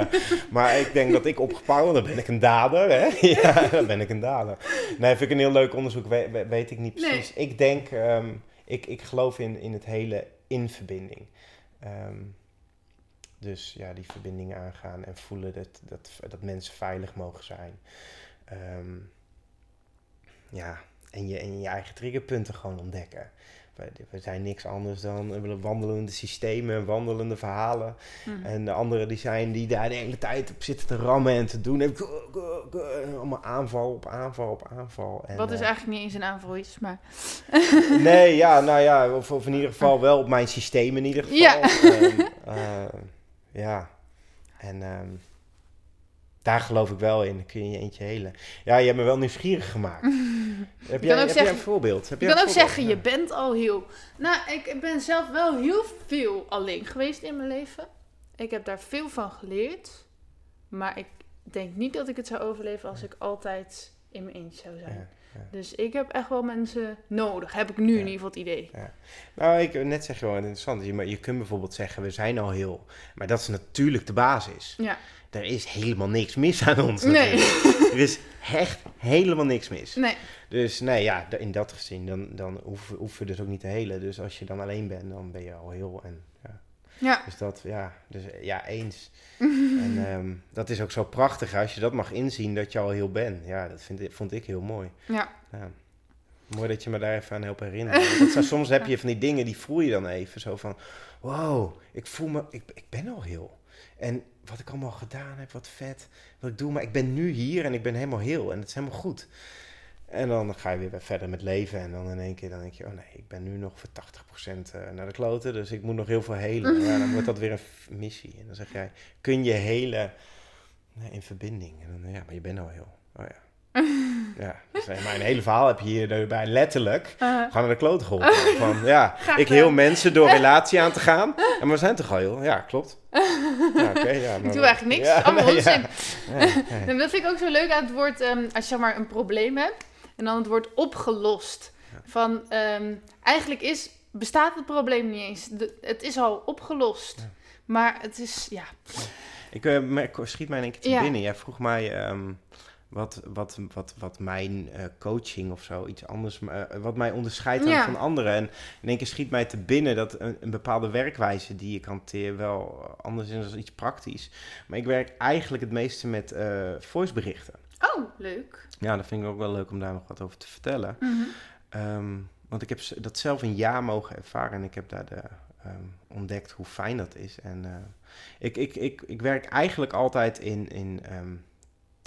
maar ik denk dat ik opgepakt dan ben ik een dader. Hè? ja, dan ben ik een dader. Nee, vind ik een heel leuk onderzoek. We- we- weet ik niet Nee. precies. Ik denk, ehm, ik, ik geloof in, in het hele in verbinding. Ehm, dus ja, die verbinding aangaan en voelen dat, dat, dat mensen veilig mogen zijn. Ehm, ja, en je, en je eigen triggerpunten gewoon ontdekken. We, zijn niks anders dan wandelende systemen, wandelende verhalen. Mhm. En de anderen die zijn die daar de hele tijd op zitten te rammen en te doen. En allemaal aanval op aanval op aanval. En, Wat is eh, eigenlijk niet eens een aanval is, maar... <laughs> Nee, ja, nou ja, of, of in ieder geval wel op mijn systeem in ieder geval. Ja. Eh, ja, en ehm, daar geloof ik wel in. Dan kun je je eentje helen. Ja, je hebt me wel nieuwsgierig gemaakt. <laughs> heb jij, ook heb zeggen- jij een voorbeeld? Heb Je jij kan ook zeggen, je bent al heel... Nou, ik ben zelf wel heel veel alleen geweest in mijn leven. Ik heb daar veel van geleerd. Maar ik denk niet dat ik het zou overleven als ik altijd in mijn eentje zou zijn. Ja, ja. Dus ik heb echt wel mensen nodig. Heb ik nu in ieder geval het idee. Nou, ik net zeg je wel interessant. Je, maar je kunt bijvoorbeeld zeggen, we zijn al heel... Maar dat is natuurlijk de basis. Ja. Er is helemaal niks mis aan ons Nee. natuurlijk. er is echt helemaal niks mis. Nee. Dus nee, ja, in dat gezin, dan, dan hoeven hoef je dus ook niet te helen. Dus als je dan alleen bent, dan ben je al heel. En, ja. Ja. Dus dat, ja, dus, ja eens. <laughs> en ehm, dat is ook zo prachtig als je dat mag inzien dat je al heel bent. Ja, dat vind, ik- vond ik heel mooi. Ja. Ja. Mooi dat je me daar even aan helpt herinneren. Want soms heb <laughs> je van die dingen, die voel je dan even. Zo van, wow, ik voel me, ik, ik ben al heel. En wat ik allemaal gedaan heb, wat vet, wat ik doe. Maar ik ben nu hier en ik ben helemaal heel. En het is helemaal goed. En dan ga je weer verder met leven. En dan in één keer dan denk je, oh nee, ik ben nu nog voor 80% eh, naar de kloten. Dus ik moet nog heel veel helen. <laughs> Ja, dan wordt dat weer een missie. En dan zeg jij, kun je helen in verbinding? En dan, ja, maar je bent al heel. Oh ja. Ja, dus mijn hele verhaal heb je hierbij letterlijk Eh, gewoon naar de kloot geholpen. Van, ja, <laughs> Graag ik heel mensen door relatie aan te gaan. En we zijn toch al heel? Ja, klopt. <laughs> Ja, oké. ja, maar- doe eigenlijk niks. Ja, Allemaal nee, onzin. En <laughs> dat vind ik ook zo leuk aan het woord, ehm, als je zeg maar een probleem hebt en dan het woord opgelost. Van, ehm, eigenlijk is, bestaat het probleem niet eens. De- het is al opgelost. Maar het is, ja. Ik eh, schiet mij in één keer te binnen. Jij vroeg mij ehm, wat, wat, wat, wat mijn eh, coaching of zo, iets anders, eh, wat mij onderscheidt Ja. van anderen. En in één keer schiet mij te binnen dat een, een bepaalde werkwijze die ik hanteer wel anders is dan iets praktisch. Maar ik werk eigenlijk het meeste met eh voiceberichten. Oh, leuk. Ja, dat vind ik ook wel leuk om daar nog wat over te vertellen. Mhm. Ehm, want ik heb dat zelf een jaar mogen ervaren en ik heb daar de, ehm, ontdekt hoe fijn dat is. En ik, ik, ik, ik werk eigenlijk altijd in, in ehm,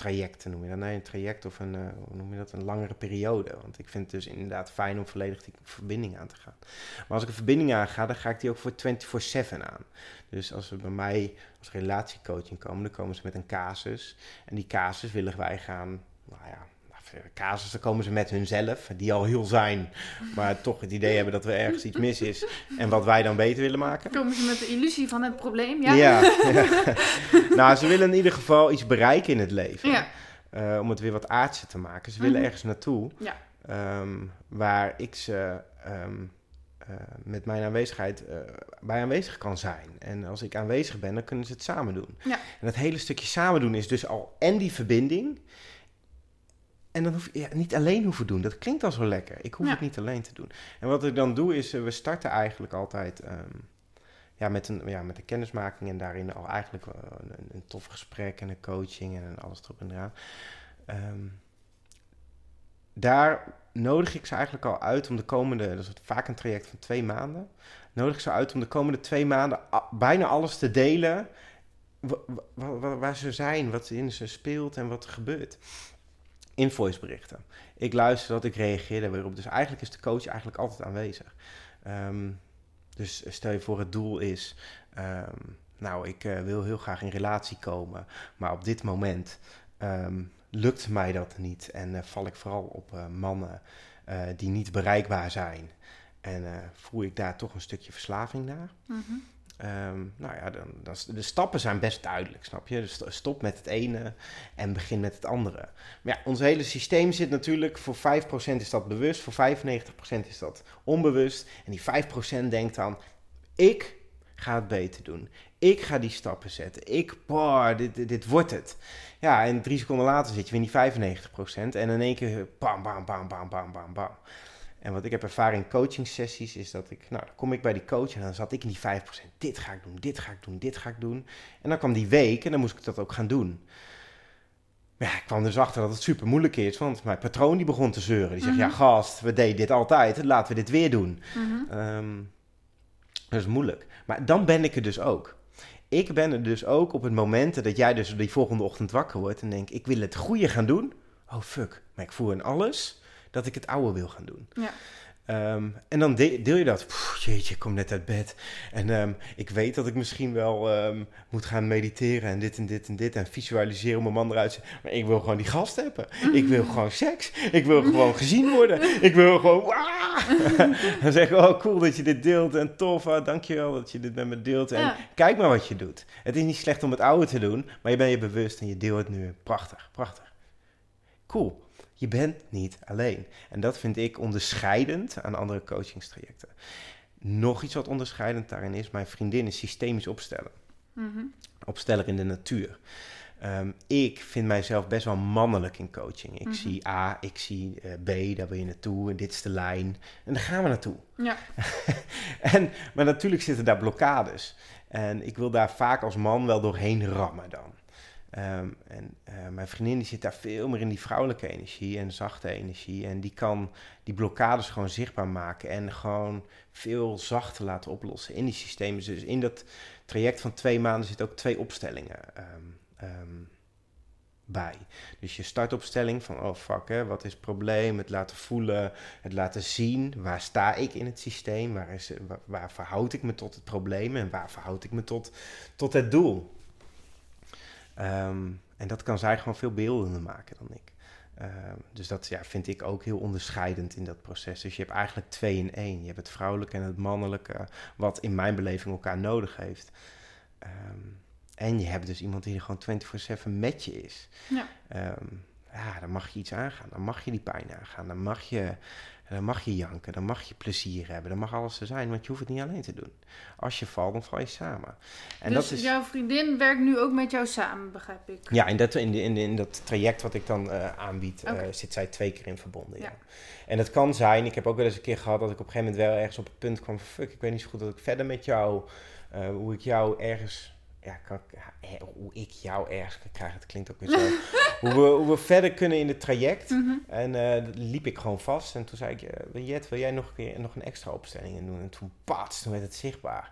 trajecten, noem je dat? Nee, een traject of een, eh, hoe noem je dat? Een langere periode. Want ik vind het dus inderdaad fijn om volledig die verbinding aan te gaan. Maar als ik een verbinding aanga, dan ga ik die ook voor 24-7 aan. Dus als ze bij mij als relatiecoaching komen, dan komen ze met een casus. En die casus willen wij gaan, nou ja, casus, dan komen ze met hunzelf, die al heel zijn, maar toch het idee hebben dat er ergens iets mis is en wat wij dan beter willen maken. Komen ze met de illusie van het probleem? Ja. Ja, ja. <laughs> nou, ze willen in ieder geval iets bereiken in het leven. Ja. Eh, om het weer wat aardse te maken. Ze willen Mhm. ergens naartoe. Ja. ehm, waar ik ze ehm, eh, met mijn aanwezigheid eh, bij aanwezig kan zijn. En als ik aanwezig ben, dan kunnen ze het samen doen. Ja. En dat hele stukje samen doen is dus al en die verbinding. En dan hoef je ja, niet alleen hoeven doen. Dat klinkt al zo lekker. Ik hoef Ja. het niet alleen te doen. En wat ik dan doe is, eh, we starten eigenlijk altijd ehm, ja, met, een, ja, met een kennismaking en daarin al eigenlijk eh, een, een tof gesprek en een coaching en alles erop en eraan. Ehm, daar nodig ik ze eigenlijk al uit om de komende, dat is vaak een traject van twee maanden, nodig ik ze uit om de komende twee maanden bijna alles te delen wa- wa- wa- waar ze zijn, wat in ze speelt en wat er gebeurt. In voiceberichten. Ik luister dat, ik reageer daar. Dus eigenlijk is de coach eigenlijk altijd aanwezig. Ehm, dus stel je voor het doel is, ehm, nou ik eh, wil heel graag in relatie komen, maar op dit moment ehm, lukt mij dat niet en eh, val ik vooral op eh, mannen die niet bereikbaar zijn. En voel ik daar toch een stukje verslaving naar. Mhm. Ehm, nou ja, dan, dan, de stappen zijn best duidelijk, snap je? Dus stop met het ene en begin met het andere. Maar ja, ons hele systeem zit natuurlijk, voor 5% is dat bewust, voor 95% is dat onbewust. En die 5% denkt dan, ik ga het beter doen. Ik ga die stappen zetten. Ik, boah, dit, dit, dit wordt het. Ja, en drie seconden later zit je weer in die 95% en in één keer bam, bam, bam, bam, bam, bam, bam. En wat ik heb ervaren in coaching sessies is dat ik, nou, dan kom ik bij die coach en dan zat ik in die 5%. Dit ga ik doen, dit ga ik doen, dit ga ik doen. En dan kwam die week en dan moest ik dat ook gaan doen. Maar ja, ik kwam dus achter dat het super moeilijk is, want mijn patroon die begon te zeuren. Die zegt, ja gast, we deden dit altijd, laten we dit weer doen. Mhm. Ehm, dat is moeilijk. Maar dan ben ik er dus ook. Ik ben er dus ook op het moment dat jij dus die volgende ochtend wakker wordt en denkt, ik wil het goede gaan doen. Oh fuck, maar ik voel in alles dat ik het oude wil gaan doen. Ja. Ehm, en dan de- deel je dat. Pff, jeetje, ik kom net uit bed. En ehm, ik weet dat ik misschien wel ehm, moet gaan mediteren en dit en dit en dit. En visualiseren hoe mijn man eruit ziet. Maar ik wil gewoon die gast hebben. Ik wil <laughs> gewoon seks. Ik wil gewoon gezien worden. Ik wil gewoon... "Wah!" <laughs> dan zeg ik, oh cool dat je dit deelt. En tof, ah, dankjewel dat je dit met me deelt. En Ja. kijk maar wat je doet. Het is niet slecht om het oude te doen. Maar je bent je bewust en je deelt het nu. Prachtig, prachtig. Cool. Je bent niet alleen. En dat vind ik onderscheidend aan andere coachingstrajecten. Nog iets wat onderscheidend daarin is, mijn vriendin is systemisch opstellen. Mhm. Opsteller in de natuur. Ehm, ik vind mijzelf best wel mannelijk in coaching. Ik Mhm. zie A, ik zie eh, B, daar wil je naartoe en dit is de lijn. En daar gaan we naartoe. Ja. <laughs> en, maar natuurlijk zitten daar blokkades. En ik wil daar vaak als man wel doorheen rammen dan. Ehm, en eh, mijn vriendin die zit daar veel meer in die vrouwelijke energie en zachte energie. En die kan die blokkades gewoon zichtbaar maken en gewoon veel zachter laten oplossen in die systemen. Dus in dat traject van twee maanden zitten ook twee opstellingen ehm, ehm, bij. Dus je startopstelling van, oh fuck, hè, wat is het probleem? Het laten voelen, het laten zien. Waar sta ik in het systeem? Waar, is, waar, waar verhoud ik me tot het probleem? En waar verhoud ik me tot, tot het doel? Ehm, en dat kan zij gewoon veel beeldender maken dan ik. Ehm, dus dat ja, vind ik ook heel onderscheidend in dat proces. Dus je hebt eigenlijk twee in één. Je hebt het vrouwelijke en het mannelijke, wat in mijn beleving elkaar nodig heeft. Ehm, en je hebt dus iemand die er gewoon 24-7 met je is. Ja. Ja, dan mag je iets aangaan. Dan mag je die pijn aangaan. Dan mag je, dan mag je janken. Dan mag je plezier hebben. Dan mag alles er zijn, want je hoeft het niet alleen te doen. Als je valt, dan val je samen. En dus dat is, jouw vriendin werkt nu ook met jou samen, begrijp ik? ja, in dat, in, de- in, in dat traject wat ik dan eh, aanbied, eh, zit zij twee keer in verbonden. Ja. Ja. En het kan zijn, ik heb ook wel eens een keer gehad dat ik op een gegeven moment wel ergens op het punt kwam van fuck, ik weet niet zo goed dat ik verder met jou, eh, hoe ik jou ergens, ja, kan, ik- ja, eh, hoe ik jou ergens kan krijgen, het klinkt ook weer zo, <laughs> hoe, we, hoe we verder kunnen in het traject. Mhm. En eh, dat liep ik gewoon vast. En toen zei ik, uh, Jet, wil jij nog een keer nog een extra opstelling in doen? En toen pats, toen werd het zichtbaar.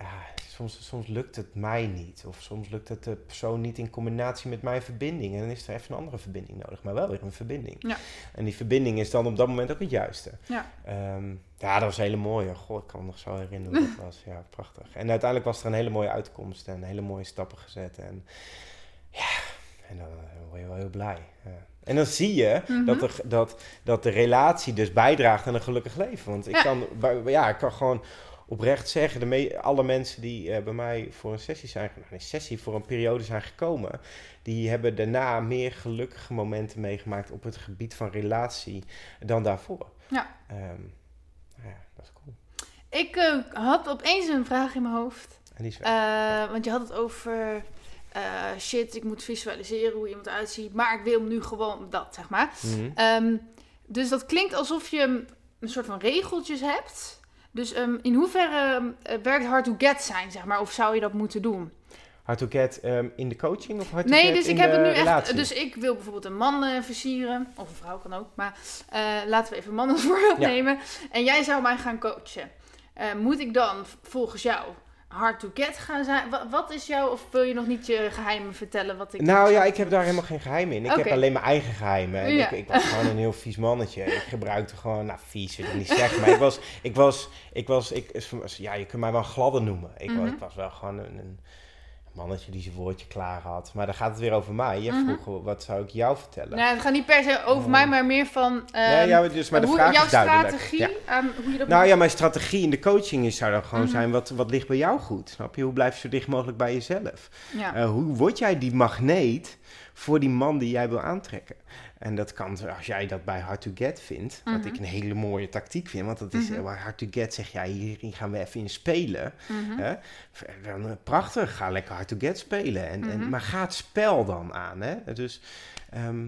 Ja, soms, soms lukt het mij niet. Of soms lukt het de persoon niet in combinatie met mijn verbinding. En dan is er even een andere verbinding nodig. Maar wel weer een verbinding. Ja. En die verbinding is dan op dat moment ook het juiste. Ja. Ehm, ja, dat was een hele mooie. Goh, ik kan me nog zo herinneren hoe dat <laughs> was. Ja, prachtig. En uiteindelijk was er een hele mooie uitkomst. En hele mooie stappen gezet. En ja, en dan eh, word je wel heel blij. Ja. En dan zie je Mhm. dat, de, dat, dat de relatie dus bijdraagt aan een gelukkig leven. Want ik, Ja. kan, ja, ik kan gewoon oprecht zeggen, de me- alle mensen die eh, bij mij voor een sessie zijn, nou, een sessie voor een periode zijn gekomen, die hebben daarna meer gelukkige momenten meegemaakt op het gebied van relatie dan daarvoor. Ja. Ehm, nou ja, dat is cool. Ik eh, had opeens een vraag in mijn hoofd. En die is Eh, want je had het over shit, ik moet visualiseren hoe iemand eruit ziet, maar ik wil nu gewoon dat, zeg maar. Mhm. Ehm, dus dat klinkt alsof je een soort van regeltjes hebt. Dus ehm, in hoeverre eh, werkt hard to get zijn, zeg maar, of zou je dat moeten doen? Hard to get ehm, in de coaching of hard to Nee, get dus in ik heb het nu relatie? echt. Dus ik wil bijvoorbeeld een man eh, versieren, of een vrouw kan ook, maar eh, laten we even een man als <laughs> voorbeeld Ja. nemen. En jij zou mij gaan coachen. Moet ik dan volgens jou hard to get gaan zijn? Wa- wat is jouw, of wil je nog niet je geheimen vertellen wat ik. Nou ja, ik heb daar helemaal geen geheim in. Ik heb alleen mijn eigen geheimen. En Ja. ik, ik was gewoon een heel vies mannetje. Ik gebruikte gewoon, nou vies wil ik niet zeggen, maar ik was, ik was, ik was, ik, ja, je kunt mij wel gladder noemen. Ik, was, Mhm. ik was wel gewoon een, een mannetje die zijn woordje klaar had. Maar dan gaat het weer over mij. Je Mhm. vroeg, wat zou ik jou vertellen? Nou, het gaat niet per se over Oh. mij, maar meer van. nee, ehm, ja, dus, maar de hoe, vraag jouw is duidelijk. strategie, Ja. hoe je dat Nou moet- ja, mijn strategie in de coaching is, zou dan gewoon Mhm. zijn, wat, wat ligt bij jou goed? Snap je? Hoe blijf je zo dicht mogelijk bij jezelf? ja. Eh, hoe word jij die magneet voor die man die jij wil aantrekken? En dat kan, als jij dat bij Hard to Get vindt, wat Mhm. ik een hele mooie tactiek vind, want dat is Mhm. waar Hard to Get zeg jij, hier, hier gaan we even in spelen. Hè? Eh, prachtig, ga lekker Hard to Get spelen. En, en, Mhm. maar ga het spel dan aan. Hè? Dus ehm,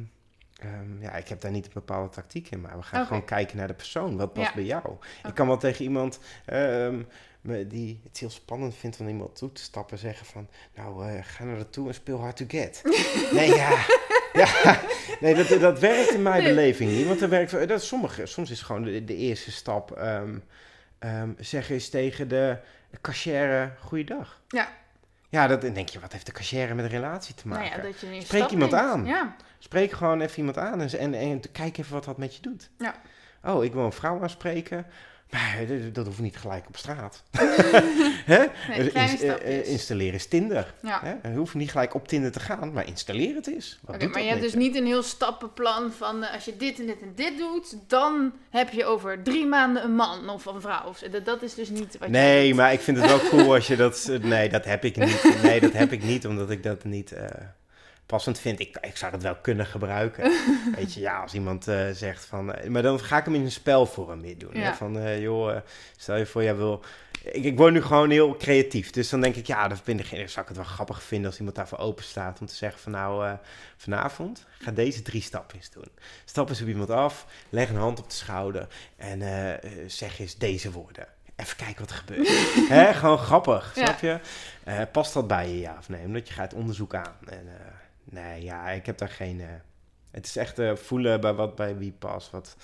ehm, ja, ik heb daar niet een bepaalde tactiek in, maar we gaan gewoon kijken naar de persoon. Wat past Ja. bij jou? Ik kan wel tegen iemand ehm, die het heel spannend vindt om iemand toe te stappen, zeggen van, nou, eh, ga naar naartoe en speel hard to get. <laughs> nee, ja, <laughs> ja, nee, dat, dat werkt in mijn Nee. beleving niet, want er werkt, dat sommige, soms is gewoon de, de eerste stap, ehm ehm, zeggen eens tegen de cashier, goeiedag. Ja. Ja, dat, dan denk je, wat heeft de cashier met een relatie te maken? Nou ja, dat je Spreek iemand neemt. aan. Ja. Spreek gewoon even iemand aan en, en, en kijk even wat dat met je doet. Ja. Oh, ik wil een vrouw aanspreken. Maar dat, dat hoeft niet gelijk op straat. <laughs> Hè? Nee, eh, eh, installeren is Tinder. Ja. Hè? Je hoeft niet gelijk op Tinder te gaan, maar installeer het eens. Wat Oké, doet maar je hebt dus niet een heel stappenplan van eh, als je dit en dit en dit doet, dan heb je over drie maanden een man of een vrouw. Of zo. Dat, dat is dus niet wat je Nee, maar ik vind het wel cool als je dat... <laughs> Nee, dat heb ik niet. Nee, dat heb ik niet, omdat ik dat niet eh, passend vind. Ik, ik zou het wel kunnen gebruiken. <laughs> Weet je, ja, als iemand eh, zegt van... eh, maar dan ga ik hem in een spelvorm weer doen. Hè? Van, eh, joh, stel je voor, jij wil... ik, ik word nu gewoon heel creatief. Dus dan denk ik, ja, dan vind ik, zou ik het wel grappig vinden als iemand daarvoor open staat om te zeggen van nou, vanavond ga deze drie stappen eens doen. Stap eens op iemand af, leg een hand op de schouder en zeg eens deze woorden. Even kijken wat er gebeurt. <laughs> Hè, gewoon grappig, snap je? Uh, past dat bij je, ja of nee? Omdat je gaat onderzoek aan. En, nee, ja, ik heb daar geen... het is echt voelen bij wat bij wie past, wat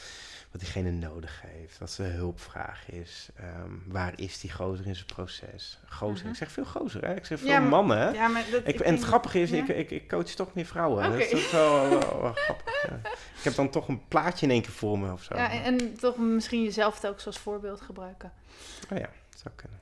wat diegene nodig heeft, wat zijn hulpvraag is. Ehm, waar is die gozer in zijn proces? Gozer, mhm. ik zeg veel gozer, hè? ik zeg veel mannen. Ja, maar dat, ik, en het grappige is, ik, ik, ik, coach toch meer vrouwen. Dat is wel, wel, <laughs> grappig. Ik heb dan toch een plaatje in één keer voor me of zo. Ja, en, toch misschien jezelf ook als voorbeeld gebruiken. Oh ja, dat zou kunnen.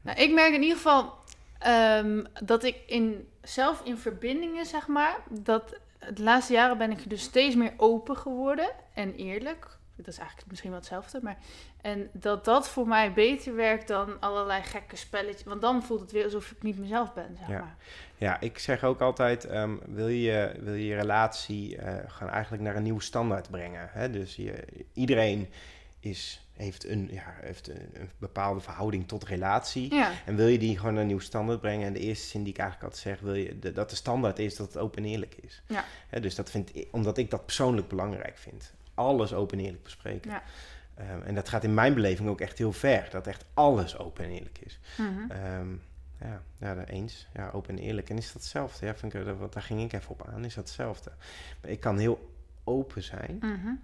Nou, ik merk in ieder geval ehm, dat ik in, zelf in verbindingen, zeg maar, dat de laatste jaren ben ik dus steeds meer open geworden en eerlijk dat is eigenlijk misschien wel hetzelfde. Maar, en dat dat voor mij beter werkt dan allerlei gekke spelletjes. Want dan voelt het weer alsof ik niet mezelf ben, zeg ja. maar. Ja, ik zeg ook altijd, ehm, wil, je, wil je je relatie uh, gaan eigenlijk naar een nieuwe standaard brengen. Hè? Dus je, iedereen is, heeft, een, ja, heeft een, bepaalde verhouding tot relatie. Ja. En wil je die gewoon naar een nieuwe standaard brengen. En de eerste zin die ik eigenlijk altijd zeg, wil je de, dat de standaard is dat het open en eerlijk is. Ja. Dus dat vind ik, omdat ik dat persoonlijk belangrijk vind alles open en eerlijk bespreken. Ja. Ehm, en dat gaat in mijn beleving ook echt heel ver. Dat echt alles open en eerlijk is. Mm ja, ja, daar eens. Ja, open en eerlijk. En is dat hetzelfde? Ja, vind ik, dat, daar ging ik even op aan. Is dat hetzelfde? Maar ik kan heel open zijn. Mm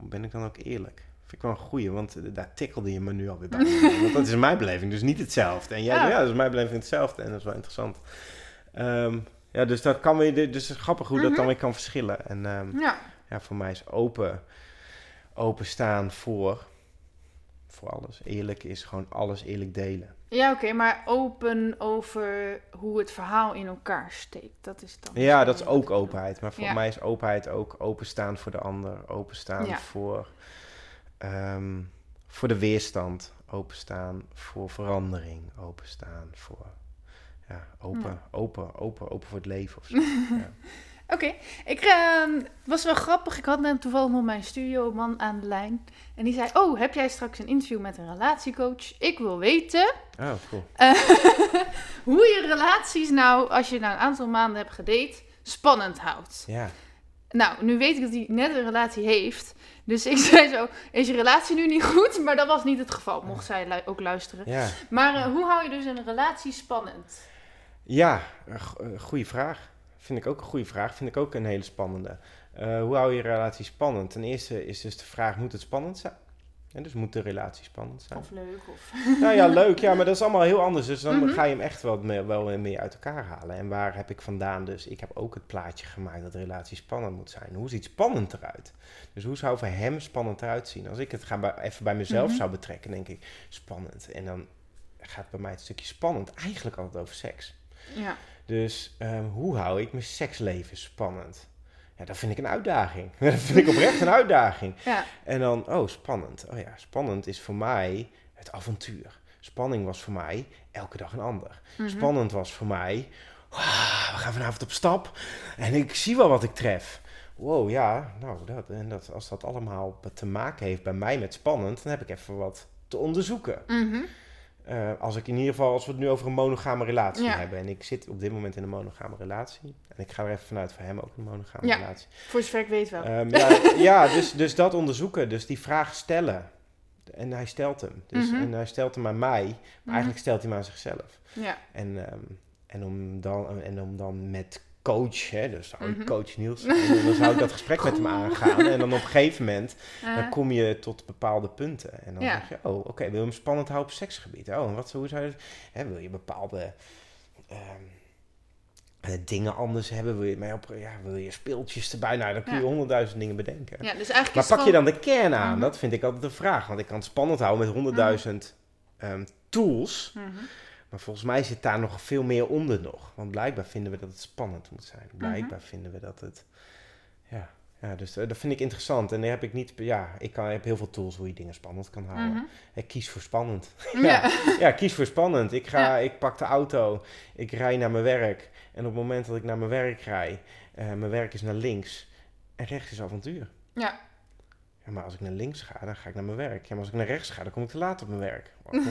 Ben ik dan ook eerlijk? Vind ik wel een goeie, want daar tikkelde je me nu alweer bij. <laughs> want dat is mijn beleving, dus niet hetzelfde. En jij, ja, ja dat is mijn beleving hetzelfde. En dat is wel interessant. Um, ja, dus dat kan weer, dus het is grappig hoe dat mhm. dan weer kan verschillen. En um, ja ja, voor mij is open, openstaan voor, voor alles. Eerlijk is gewoon alles eerlijk delen. Ja, oké, maar open over hoe het verhaal in elkaar steekt. Dat is dan. Ja, dat is ook openheid. Maar voor mij is openheid ook openstaan voor de ander, openstaan voor, um, voor de weerstand, openstaan voor verandering, openstaan voor. Ja, open, open, open, open voor het leven of zo. <laughs> ja. Oké, ik uh, was wel grappig. Ik had net toevallig nog mijn studioman aan de lijn. En die zei: Oh, heb jij straks een interview met een relatiecoach? Ik wil weten. Oh, cool. <laughs> hoe je relaties nou, als je na een aantal maanden hebt gedate, spannend houdt. Ja. Nou, nu weet ik dat hij net een relatie heeft. Dus ik <laughs> zei zo: Is je relatie nu niet goed? Maar dat was niet het geval, mocht zij ook luisteren. Ja. Maar uh, hoe hou je dus een relatie spannend? Ja, goede vraag. Vind ik ook een goede vraag. Vind ik ook een hele spannende. Uh, hoe hou je relatie spannend? Ten eerste is dus de vraag: moet het spannend zijn? En dus moet de relatie spannend zijn. Of leuk. Of... Nou ja, leuk. Ja, maar dat is allemaal heel anders. Dus dan mhm. ga je hem echt wel meer, wel meer uit elkaar halen. En waar heb ik vandaan dus? Ik heb ook het plaatje gemaakt dat de relatie spannend moet zijn. Hoe ziet spannend eruit? Dus hoe zou voor hem spannend eruit zien? Als ik het ga bij, even bij mezelf mhm. zou betrekken, denk ik spannend. En dan gaat bij mij het stukje spannend eigenlijk altijd over seks. Ja. Dus um, hoe hou ik mijn seksleven spannend? Ja, dat vind ik een uitdaging. <laughs> dat vind ik oprecht een uitdaging. <laughs> Ja. En dan, oh, spannend. Oh ja, spannend is voor mij het avontuur. Spanning was voor mij elke dag een ander. Mhm. Spannend was voor mij, wow, we gaan vanavond op stap en ik zie wel wat ik tref. Wow, ja, nou, dat, en dat, als dat allemaal te maken heeft bij mij met spannend, dan heb ik even wat te onderzoeken. Mm uh, als ik in ieder geval, als we het nu over een monogame relatie hebben. En ik zit op dit moment in een monogame relatie. En ik ga er even vanuit voor hem ook een monogame ja, relatie. Voor zover ik weet wel. Um, ja, <laughs> ja dus, dus dat onderzoeken. Dus die vraag stellen. En hij stelt hem. Dus, mm -hmm. En hij stelt hem aan mij. Maar mm eigenlijk stelt hij hem aan zichzelf. Ja. En, um, en, om dan, en om dan met coach, hè, dus zou ik mhm. coach Niels en dan zou ik dat gesprek met hem aangaan. En dan op een gegeven moment, dan kom je tot bepaalde punten. En dan zeg je, oh, oké, wil je hem spannend houden op seksgebied? Oh, en wat, hoe zou je hè, wil je bepaalde um, dingen anders hebben? Wil je, mij op, ja, wil je speeltjes erbij? Nou, dan kun je honderdduizend dingen bedenken. Ja, dus eigenlijk maar pak je dan de kern aan? Mhm. Dat vind ik altijd de vraag. Want ik kan het spannend houden met honderdduizend um, tools... Maar volgens mij zit daar nog veel meer onder nog. Want blijkbaar vinden we dat het spannend moet zijn. Mhm. Blijkbaar vinden we dat het... Ja, ja dus uh, dat vind ik interessant. En dan heb ik niet... Ja, ik, kan, heb heel veel tools hoe je dingen spannend kan houden. Mhm. Ik kies voor spannend. <laughs> ja. ja, kies voor spannend. Ik, ga, ik pak de auto. Ik rij naar mijn werk. En op het moment dat ik naar mijn werk rij... Uh, mijn werk is naar links. En rechts is avontuur. Ja. Ja, maar als ik naar links ga, dan ga ik naar mijn werk. Ja, maar als ik naar rechts ga, dan kom ik te laat op mijn werk. <laughs>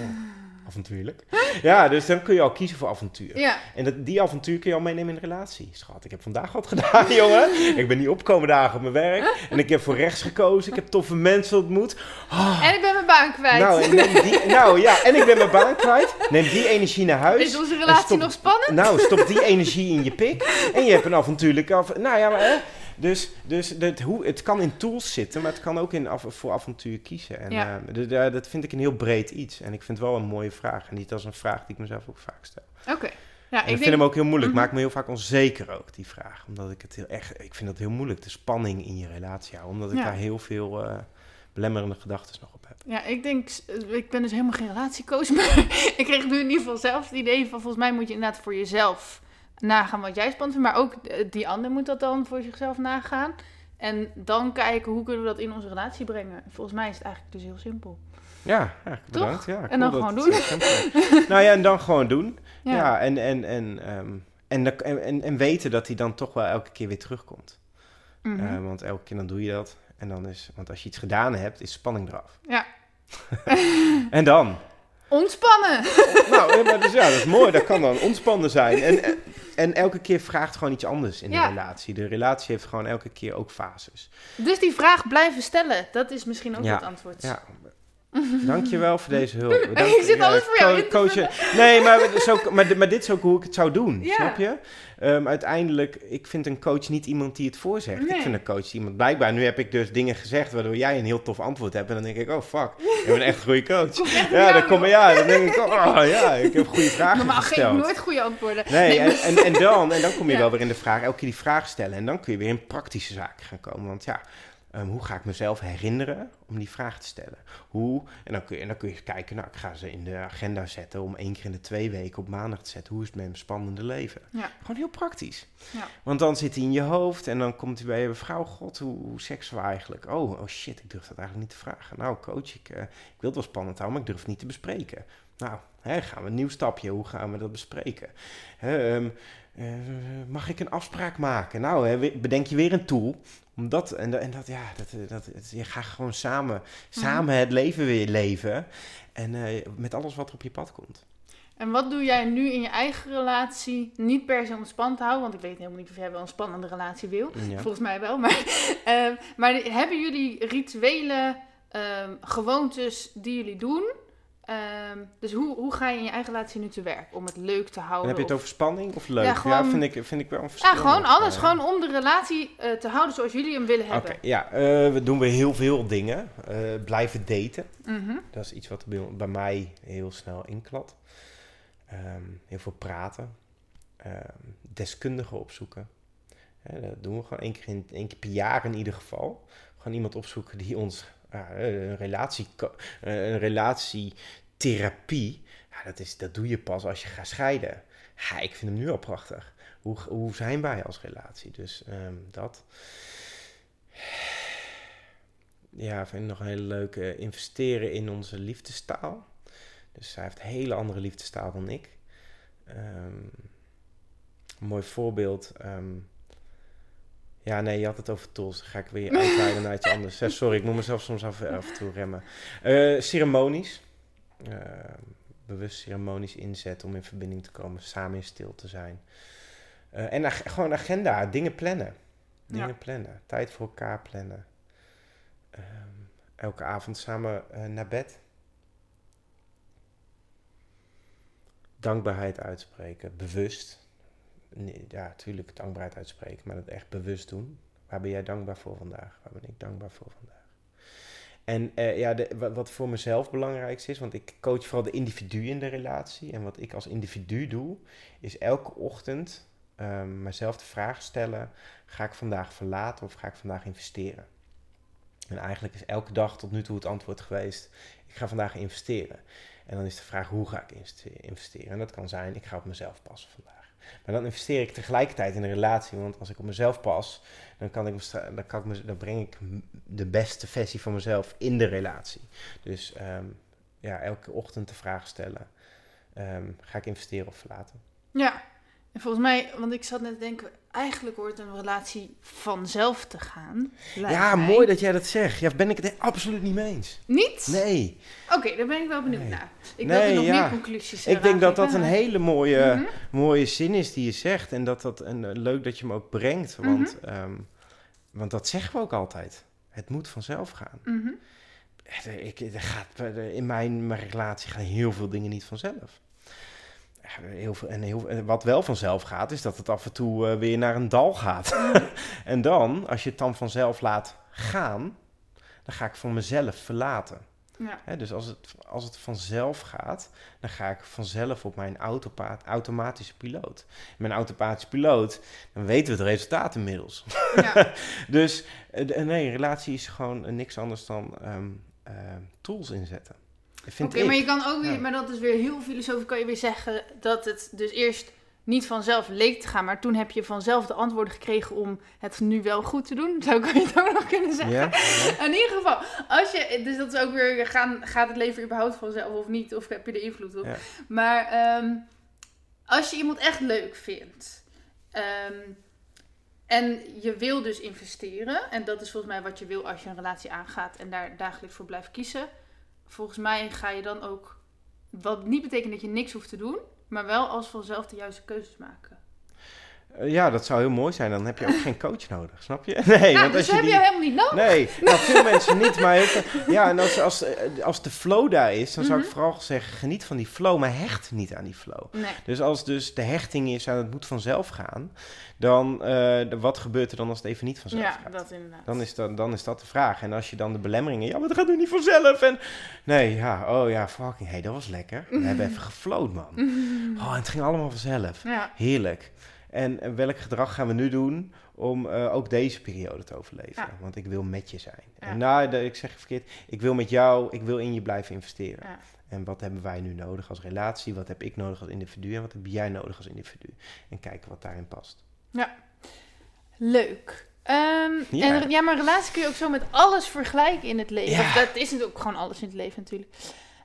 avontuurlijk. Ja, dus dan kun je al kiezen voor avontuur. Ja. En dat, die avontuur kun je al meenemen in de relatie. Schat, ik heb vandaag wat gedaan, <laughs> jongen. Ik ben niet opkomen dagen op mijn werk. En ik heb voor rechts gekozen. Ik heb toffe mensen ontmoet. Ah. En ik ben mijn baan kwijt. Nou, neem die, nou ja, en ik ben mijn baan kwijt. Neem die energie naar huis. is onze relatie stop- nog spannend? Nou, stop die energie in je pik. En je hebt een avontuurlijk af. Nou ja, maar hè. Dus, dus het, hoe, het kan in tools zitten, maar het kan ook in af, voor avontuur kiezen. En Ja. eh, d- dat vind ik een heel breed iets. En ik vind het wel een mooie vraag. En niet als een vraag die ik mezelf ook vaak stel. Oké. Ja, ik denk... vind hem ook heel moeilijk. Mhm. Maakt me heel vaak onzeker ook, die vraag. Omdat ik het heel echt... Ik vind dat heel moeilijk, de spanning in je relatie houden. Omdat ik Ja. daar heel veel eh, belemmerende gedachten nog op heb. Ja, ik denk, ik ben dus helemaal geen relatiecoach, <laughs> maar ik kreeg nu in ieder geval zelf het idee van, volgens mij moet je inderdaad voor jezelf nagaan wat jij spannend vindt, maar ook eh, die ander moet dat dan voor zichzelf nagaan. En dan kijken hoe kunnen we dat in onze relatie brengen. Volgens mij is het eigenlijk dus heel simpel. Ja, ja bedankt. Ja, En dan gewoon doen. <laughs> nou ja, en dan gewoon doen. Ja. Ja, en, en, en, ehm, en, en, en, en weten dat hij dan toch wel elke keer weer terugkomt. Mhm. Eh, want elke keer dan doe je dat. En dan is, want als je iets gedaan hebt, is spanning eraf. Ja. <laughs> En dan? Ontspannen! nou, ja, maar dus, ja, dat is mooi. Dat kan dan ontspannen zijn. En, en, elke keer vraagt gewoon iets anders in de relatie. De relatie heeft gewoon elke keer ook fases. Dus die vraag blijven stellen, dat is misschien ook Ja. het antwoord. Ja. Dankjewel voor deze hulp. <laughs> Ik zit alles voor jou coachen. Nee, maar, ook, maar, maar dit is ook hoe ik het zou doen. Ja. Snap je? Ehm, uiteindelijk, ik vind een coach niet iemand die het voorzegt. Nee. Ik vind een coach iemand... Blijkbaar, nu heb ik dus dingen gezegd waardoor jij een heel tof antwoord hebt. En dan denk ik, oh fuck, ik ben echt een goede coach. <laughs> Ja, dan kom ja, dan denk ik, oh ja, ik heb goede vragen <laughs> Normaal geef ik gesteld. nooit goede antwoorden. Nee, en, maar- en, en, dan, en dan kom je Ja. wel weer in de vraag, elke keer die vraag stellen. En dan kun je weer in praktische zaken gaan komen. Want ja, ehm, hoe ga ik mezelf herinneren om die vraag te stellen? Hoe? En dan kun je, en dan kun je kijken, nou, ik ga ze in de agenda zetten om één keer in de twee weken op maandag te zetten. Hoe is het met mijn spannende leven? Ja. Gewoon heel praktisch. Ja. Want dan zit hij in je hoofd en dan komt hij bij je vrouw, god, hoe, hoe seksen we eigenlijk? Oh, oh shit, ik durf dat eigenlijk niet te vragen. Nou, coach, ik, eh, ik wil het wel spannend houden, maar ik durf het niet te bespreken. Nou, hè, gaan we een nieuw stapje, hoe gaan we dat bespreken? Hè, ehm, eh, mag ik een afspraak maken? Nou, hè, bedenk je weer een tool. Om dat, en, dat- en dat, ja, dat, eh, dat, je gaat gewoon samen, samen het leven weer leven. En eh, met alles wat er op je pad komt. En wat doe jij nu in je eigen relatie? Niet per se spannend te houden, want ik weet helemaal niet of jij wel een spannende relatie wil. Ja. Volgens mij wel. <laughs> Maar, ehm, maar hebben jullie rituele ehm, gewoontes die jullie doen? Ehm, dus hoe, hoe ga je in je eigen relatie nu te werk om het leuk te En houden? heb je het of- over spanning of leuk? Ja, Ja, gewoon- vind, ik, vind ik wel een verschil. Ja, gewoon alles. Gewoon om de relatie eh, te houden zoals jullie hem willen Oké, hebben. ja, eh, we doen weer heel veel dingen. Eh, blijven daten. Mhm. Dat is iets wat bij, bij mij heel snel inklapt. Ehm, heel veel praten. Ehm, deskundigen opzoeken. Dat doen we gewoon één keer, in, één keer per jaar in ieder geval. Gewoon iemand opzoeken die ons ja, een, relatie, een relatietherapie. Ja, dat, is, dat doe je pas als je gaat scheiden. Ja, ik vind hem nu al prachtig. Hoe, hoe zijn wij als relatie? Dus ehm, dat. Ja, vind ik nog een hele leuke. Investeren in onze liefdestaal. Dus zij heeft een hele andere liefdestaal dan ik. Ehm, mooi voorbeeld. ehm, ja, nee, je had het over tools. Dan ga ik weer uitleiden naar iets anders. Eh, Sorry, ik moet mezelf soms af, af en toe remmen. Eh, ceremonies. Ehm, bewust ceremonies inzetten om in verbinding te komen. Samen in stil te zijn. Eh, en ag- gewoon agenda. Dingen plannen. Dingen Ja. plannen. Tijd voor elkaar plannen. Ehm, elke avond samen eh, naar bed. Dankbaarheid uitspreken, bewust. Ja, natuurlijk dankbaarheid uitspreken, maar dat echt bewust doen. Waar ben jij dankbaar voor vandaag? Waar ben ik dankbaar voor vandaag? En eh, ja, wat voor mezelf belangrijkste is, want ik coach vooral de individu in de relatie. En wat ik als individu doe, is elke ochtend ehm, mezelf de vraag stellen: ga ik vandaag verlaten of ga ik vandaag investeren? En eigenlijk is elke dag tot nu toe het antwoord geweest: ik ga vandaag investeren. En dan is de vraag: hoe ga ik investe- investeren? En dat kan zijn: ik ga op mezelf passen vandaag. Maar dan investeer ik tegelijkertijd in een relatie, want als ik op mezelf pas, dan, kan ik, dan, breng ik de beste versie van mezelf in de relatie. Dus ehm, ja, elke ochtend de vraag stellen: ehm, ga ik investeren of verlaten? Ja, en volgens mij, want ik zat net te denken, eigenlijk hoort een relatie vanzelf te gaan. Ja, mij. mooi dat jij dat zegt. Ja, ben ik het absoluut niet mee eens. Niet? Nee. Oké, daar ben ik wel benieuwd Nee. naar. Ik Nee, wil er nog ja. meer conclusies Ik denk dat dat een hele mooie, Mhm. mooie zin is die je zegt. En dat dat en, eh, leuk dat je hem ook brengt. Want, Mhm. ehm, want dat zeggen we ook altijd. Het moet vanzelf gaan. Mhm. Eh, Ik, er gaat, eh, in mijn, mijn relatie gaan heel veel dingen niet vanzelf. Heel veel, en heel, wat wel vanzelf gaat, is dat het af en toe eh, weer naar een dal gaat. <laughs> en dan, als je het dan vanzelf laat gaan, dan ga ik van mezelf verlaten. Ja. Hè, dus als het, als het vanzelf gaat, dan ga ik vanzelf op mijn automatische piloot. Mijn automatische piloot, dan weten we het resultaat inmiddels. ja. <laughs> Dus eh, nee, relatie is gewoon eh, niks anders dan ehm, eh, tools inzetten. Vind Oké, maar je kan ook weer, Ja. maar dat is weer heel filosofisch, kan je weer zeggen dat het dus eerst niet vanzelf leek te gaan, maar toen heb je vanzelf de antwoorden gekregen om het nu wel goed te doen. Zo kan je het ook nog kunnen zeggen. Ja? Ja? <laughs> In ieder geval, als je, dus dat is ook weer, gaan, gaat het leven überhaupt vanzelf of niet? Of heb je er invloed op? Maar ehm, als je iemand echt leuk vindt ehm, en je wil dus investeren, en dat is volgens mij wat je wil als je een relatie aangaat en daar dagelijks voor blijft kiezen, volgens mij ga je dan ook, wat niet betekent dat je niks hoeft te doen, maar wel als vanzelf de juiste keuzes maken. Eh, ja, dat zou heel mooi zijn. Dan heb je ook geen coach nodig, snap je? <laughs> Nee, nou, want dus als je heb die... je helemaal niet nodig. Nee, <laughs> nou, veel mensen niet. Maar heel- ja, en als, als, eh, als de flow daar is, dan zou ik Mhm. vooral zeggen, geniet van die flow, maar hecht niet aan die flow. Nee. Dus als dus de hechting is aan het moet vanzelf gaan, dan eh, de- wat gebeurt er dan als het even niet vanzelf Ja, gaat? dat inderdaad. Dan is, dat, dan is dat de vraag. En als je dan de belemmeringen... Ja, maar dat gaat nu niet vanzelf. En nee, ja, oh ja, fucking, hey, dat was lekker. We <laughs> hebben even gefloot, man. Oh, en het ging allemaal vanzelf. Ja, Heerlijk. En, welk gedrag gaan we nu doen om eh, ook deze periode te overleven? Ja. Want ik wil met je zijn. Ja. En nou, ik zeg verkeerd. Ik wil met jou, ik wil in je blijven investeren. Ja. En wat hebben wij nu nodig als relatie? Wat heb ik nodig als individu? En wat heb jij nodig als individu? En kijken wat daarin past. leuk. Ehm, Ja. En ja, maar relatie kun je ook zo met alles vergelijken in het leven. Ja. Dat is natuurlijk ook gewoon alles in het leven natuurlijk.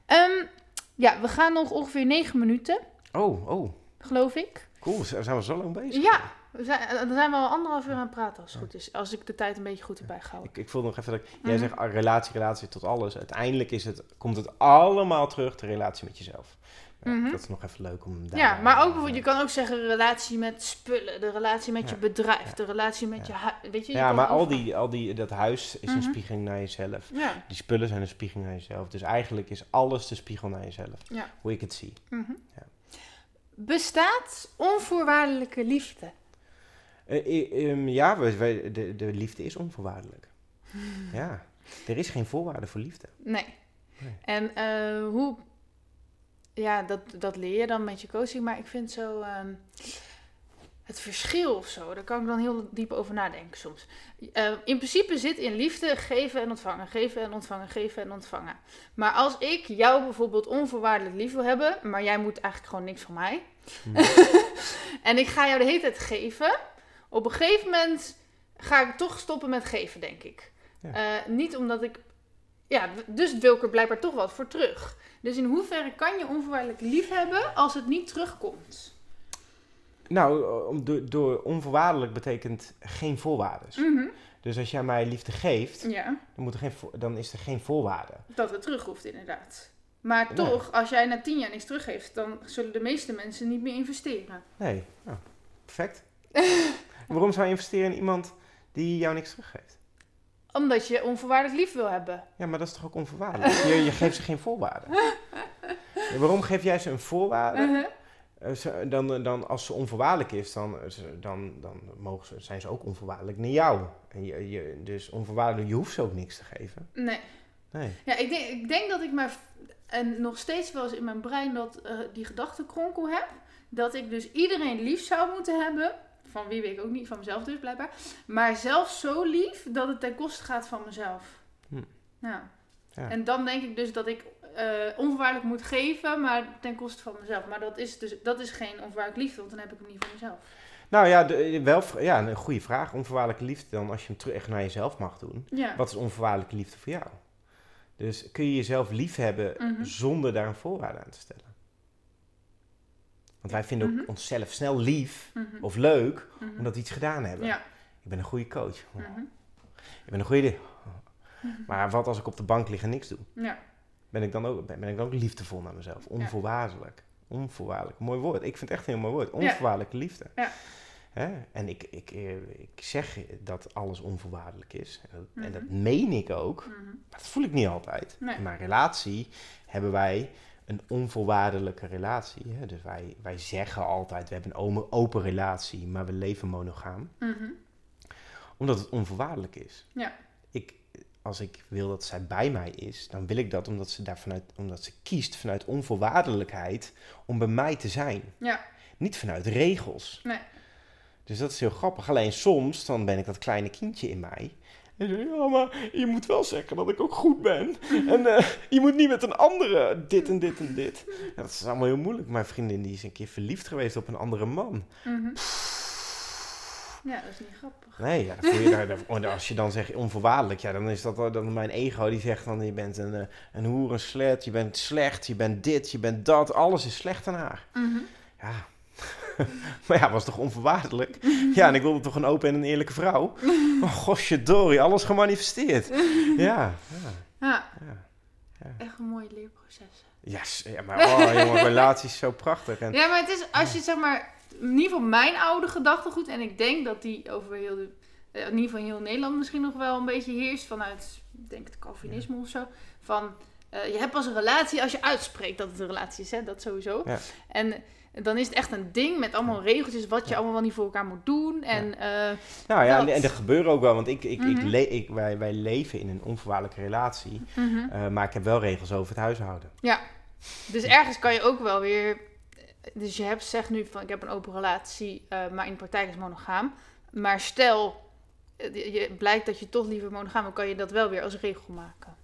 Ehm, ja, we gaan nog ongeveer negen minuten, Oh, oh, geloof ik. Cool. Zijn we zo lang bezig? Ja, we zijn, eh, dan zijn we al anderhalf uur aan het praten als het goed is. Als ik de tijd een beetje goed heb bijgehouden. Ik, ik voel nog even dat ik, jij Mhm. zegt ah, relatie, relatie tot alles. Uiteindelijk is het, komt het allemaal terug, de relatie met jezelf. Ja, Mhm. Dat is nog even leuk om daar... Ja, maar ook bijvoorbeeld, je kan ook zeggen relatie met spullen, de relatie met Ja. je bedrijf, Ja. de relatie met je huis. Weet je, je Ja, maar al die, al die, dat huis is een Mhm. spiegeling naar jezelf. Die spullen zijn een spiegeling naar jezelf. Dus eigenlijk is alles de spiegel naar jezelf. Hoe ik het zie. Ja. Bestaat onvoorwaardelijke liefde? Eh, eh, ehm, ja, we, de, de liefde is onvoorwaardelijk. <laughs> Ja, er is geen voorwaarde voor liefde. Nee. Nee. En eh, hoe... Ja, dat, dat leer je dan met je coaching, maar ik vind zo... ehm, het verschil of zo, daar kan ik dan heel diep over nadenken soms. Eh, in principe zit in liefde geven en ontvangen, geven en ontvangen, geven en ontvangen. Maar als ik jou bijvoorbeeld onvoorwaardelijk lief wil hebben, maar jij moet eigenlijk gewoon niks van mij. Hmm. <laughs> en ik ga jou de hele tijd geven. Op een gegeven moment ga ik toch stoppen met geven, denk ik. Ja. Eh, niet omdat ik. Ja, dus wil ik er blijkbaar toch wat voor terug. Dus in hoeverre kan je onvoorwaardelijk lief hebben als het niet terugkomt? Nou, eh, om- door, door onvoorwaardelijk betekent geen voorwaarden. Mhm. Dus als jij mij liefde geeft, Ja, dan, moet er geen, dan is er geen voorwaarde. dat het terug hoeft inderdaad. Maar Nee. toch, als jij na tien jaar niks teruggeeft, dan zullen de meeste mensen niet meer investeren. Nee, nou, perfect. <laughs> Waarom zou je investeren in iemand die jou niks teruggeeft? Omdat je onvoorwaardelijk lief wil hebben. Ja, maar dat is toch ook onvoorwaardelijk? Je, je geeft ze geen voorwaarden. <laughs> Ja, waarom geef jij ze een voorwaarde? Mhm. Dan, dan als ze onvoorwaardelijk is, dan, eh, dan, dan mogen ze, zijn ze ook onvoorwaardelijk naar jou. En je, je, dus onvoorwaardelijk, je hoeft ze ook niks te geven. Nee. Nee. Ja, ik denk, ik denk dat ik maar. En nog steeds wel eens in mijn brein dat, eh, die gedachtenkronkel heb. Dat ik dus iedereen lief zou moeten hebben. Van wie weet ik ook niet, van mezelf dus blijkbaar. Maar zelf zo lief dat het ten koste gaat van mezelf. Hm. Ja. En dan denk ik dus dat ik eh, onvoorwaardelijk moet geven, maar ten koste van mezelf. Maar dat is dus dat is geen onvoorwaardelijk liefde, want dan heb ik hem niet voor mezelf. Nou ja, de, wel, ja, een goede vraag. Onvoorwaardelijke liefde dan als je hem terug echt naar jezelf mag doen. Ja. Wat is onvoorwaardelijke liefde voor jou? Dus kun je jezelf lief hebben Mhm. zonder daar een voorwaarde aan te stellen? Want wij vinden ook onszelf snel lief Mhm. of leuk Mhm. omdat we iets gedaan hebben. Ja. Ik ben een goede coach. Ik ben een goede... Maar wat als ik op de bank lig en niks doe? Ja. Ben ik dan ook, ben, ben ik dan ook liefdevol naar mezelf? Onvoorwaardelijk. Onvoorwaardelijk. Mooi woord. Ik vind het echt een heel mooi woord. Onvoorwaardelijke liefde. Ja. Hè? En ik, ik, eh, ik zeg dat alles onvoorwaardelijk is. En dat, en dat Mhm. meen ik ook. Mhm. Maar dat voel ik niet altijd. Nee. In mijn relatie hebben wij een onvoorwaardelijke relatie. Hè? Dus wij, wij zeggen altijd, we hebben een open, open relatie, maar we leven monogaam. Mhm. Omdat het onvoorwaardelijk is. Ja. Ik, als ik wil dat zij bij mij is, dan wil ik dat omdat ze, daar vanuit, omdat ze kiest vanuit onvoorwaardelijkheid om bij mij te zijn. Ja. Niet vanuit regels. Nee. Dus dat is heel grappig. Alleen soms, dan ben ik dat kleine kindje in mij. En zeg ja, maar je moet wel zeggen dat ik ook goed ben. <laughs> En eh, je moet niet met een andere dit en dit en dit. Ja, dat is allemaal heel moeilijk. Mijn vriendin die is een keer verliefd geweest op een andere man. Mhm. Ja, dat is niet grappig. Nee, ja, dan voel je daar, oh, als je dan zegt onvoorwaardelijk, ja, dan is dat dan mijn ego die zegt dan je bent een, eh, een hoer, een slet, je bent slecht, je bent dit, je bent dat, alles is slecht aan haar. Mhm. Ja, <laughs> maar ja, was toch onvoorwaardelijk? Ja, en ik wilde toch een open en een eerlijke vrouw? <laughs> Oh, gosje alles gemanifesteerd. Ja, ja, Ja, ja. echt een mooi leerproces. Yes, ja, maar oh jongen, relatie is zo prachtig. En, Ja, maar het is als je zeg maar, in ieder geval mijn oude gedachtegoed, en ik denk dat die over heel de, eh, in ieder geval heel Nederland misschien nog wel een beetje heerst vanuit, ik denk het Calvinisme of zo, van eh, je hebt pas een relatie als je uitspreekt dat het een relatie is, hè? dat sowieso. Ja. En eh, dan is het echt een ding met allemaal regeltjes wat je Ja. allemaal wel niet voor elkaar moet doen. En nou ja, en, dat. en dat gebeurt ook wel, want ik, ik, ik, Mhm. le- ik, wij, wij leven in een onvoorwaardelijke relatie. mhm. maar ik heb wel regels over het huishouden. Dus ergens kan je ook wel weer. Dus je hebt zegt nu van ik heb een open relatie, eh, maar in de praktijk is monogaam. Maar stel, eh, je, je- blijkt dat je toch liever monogaam, dan kan je dat wel weer als regel maken.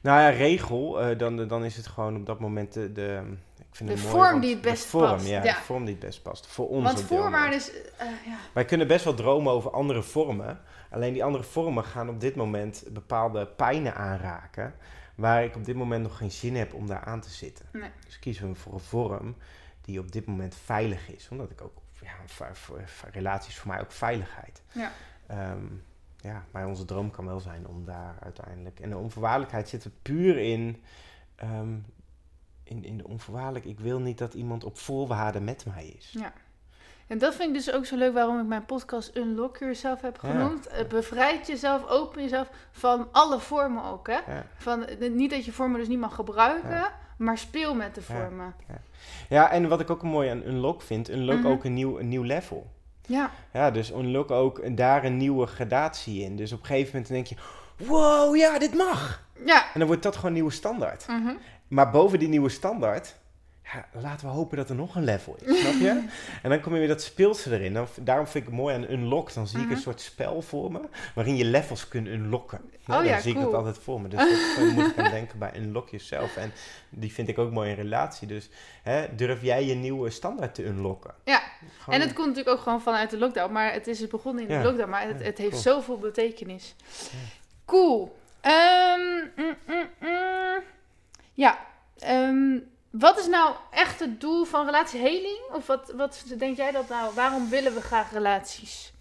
Nou ja, regel, eh, dan, dan is het gewoon op dat moment de... de ik vind De het vorm die het de best vorm, past, Ja, ja. de vorm die het best past. Voor ons Want voorwaarden is. ja. Wij kunnen best wel dromen over andere vormen. Alleen die andere vormen gaan op dit moment bepaalde pijnen aanraken. Waar ik op dit moment nog geen zin heb om daar aan te zitten. Nee. Dus kiezen we voor een vorm die op dit moment veilig is. Omdat ik ook, ja, voor, voor, voor relaties voor mij ook veiligheid. Ja. Ehm, ja, maar onze droom kan wel zijn om daar uiteindelijk. En de onvoorwaardelijkheid zit er puur in. ehm, in, in de onvoorwaardelijk. Ik wil niet dat iemand op voorwaarden met mij is. Ja. En dat vind ik dus ook zo leuk waarom ik mijn podcast Unlock Yourself heb Ja. genoemd. Het bevrijdt jezelf, open jezelf van alle vormen ook. Hè? Ja. Van, eh, niet dat je vormen dus niet mag gebruiken, Ja. maar speel met de Ja. vormen. Ja, en wat ik ook mooi aan Unlock vind, Unlock Mhm. ook een nieuw, een nieuw level. Ja. Ja, dus Unlock ook een- daar een nieuwe gradatie in. Dus op een gegeven moment denk je, wow, ja, dit mag. Ja. En dan wordt dat gewoon nieuwe standaard. Mhm. Maar boven die nieuwe standaard, ja, laten we hopen dat er nog een level is, snap je? <laughs> En dan kom je weer dat speelse erin. Dan, daarom vind ik het mooi aan Unlock. Dan zie ik Mhm. een soort spel voor me, waarin je levels kunt unlocken. Oh dan ja, zie ik dat altijd voor me. Dus dat moet ik aan <laughs> denken bij Unlock Yourself. En die vind ik ook mooi in relatie. Dus hè, durf jij je nieuwe standaard te unlocken? Ja. Gewoon- En het komt natuurlijk ook gewoon vanuit de lockdown. Maar het is begonnen in de lockdown. Maar het, het heeft zoveel betekenis. Cool. Ehm, mm, mm, mm. Ja. ehm, wat is nou echt het doel van relatieheling? Of wat, wat denk jij dat nou? Waarom willen we graag relaties?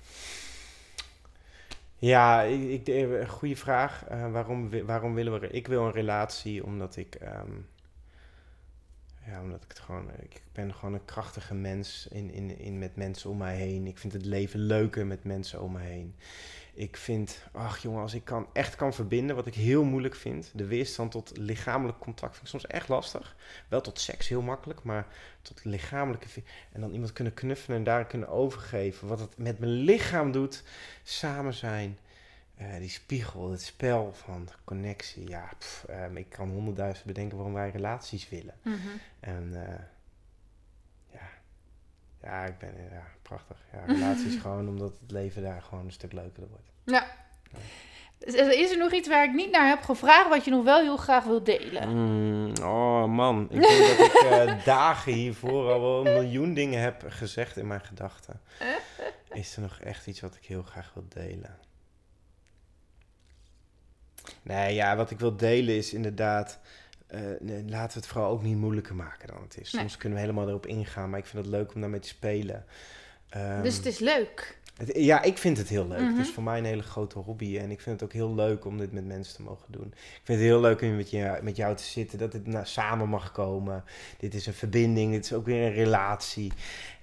Ja, ik, ik, een goede vraag. Eh, waarom, waarom willen we... Ik wil een relatie omdat ik... ehm, ja, omdat ik het gewoon... Ik ben gewoon een krachtige mens in, in, in, met mensen om mij heen. Ik vind het leven leuker met mensen om me heen. Ik vind... Ach jongen, als ik kan, echt kan verbinden, wat ik heel moeilijk vind. De weerstand tot lichamelijk contact vind ik soms echt lastig. Wel tot seks heel makkelijk, maar tot lichamelijke... En dan iemand kunnen knuffelen en daar kunnen overgeven. Wat het met mijn lichaam doet samen zijn. Eh, die spiegel, het spel van connectie. Ja, pff, ehm, ik kan honderdduizend bedenken waarom wij relaties willen. En eh. Ja, ik ben ja, prachtig. Ja, relaties <laughs> gewoon omdat het leven daar gewoon een stuk leuker wordt. Ja. Is is er nog iets waar ik niet naar heb gevraagd, wat je nog wel heel graag wil delen? Mm, oh man, ik denk <laughs> dat ik eh, dagen hiervoor al wel een miljoen dingen heb gezegd in mijn gedachten. <laughs> Is er nog echt iets wat ik heel graag wil delen? Nee, ja, wat ik wil delen is inderdaad... eh, nee, laten we het vooral ook niet moeilijker maken dan het is. Nee. Soms kunnen we helemaal erop ingaan, maar ik vind het leuk om daarmee te spelen. Ehm, dus het is leuk. Ja, ik vind het heel leuk. Mhm. Het is voor mij een hele grote hobby en ik vind het ook heel leuk om dit met mensen te mogen doen. Ik vind het heel leuk om met, je, met jou te zitten, dat het nou, samen mag komen. Dit is een verbinding, dit is ook weer een relatie.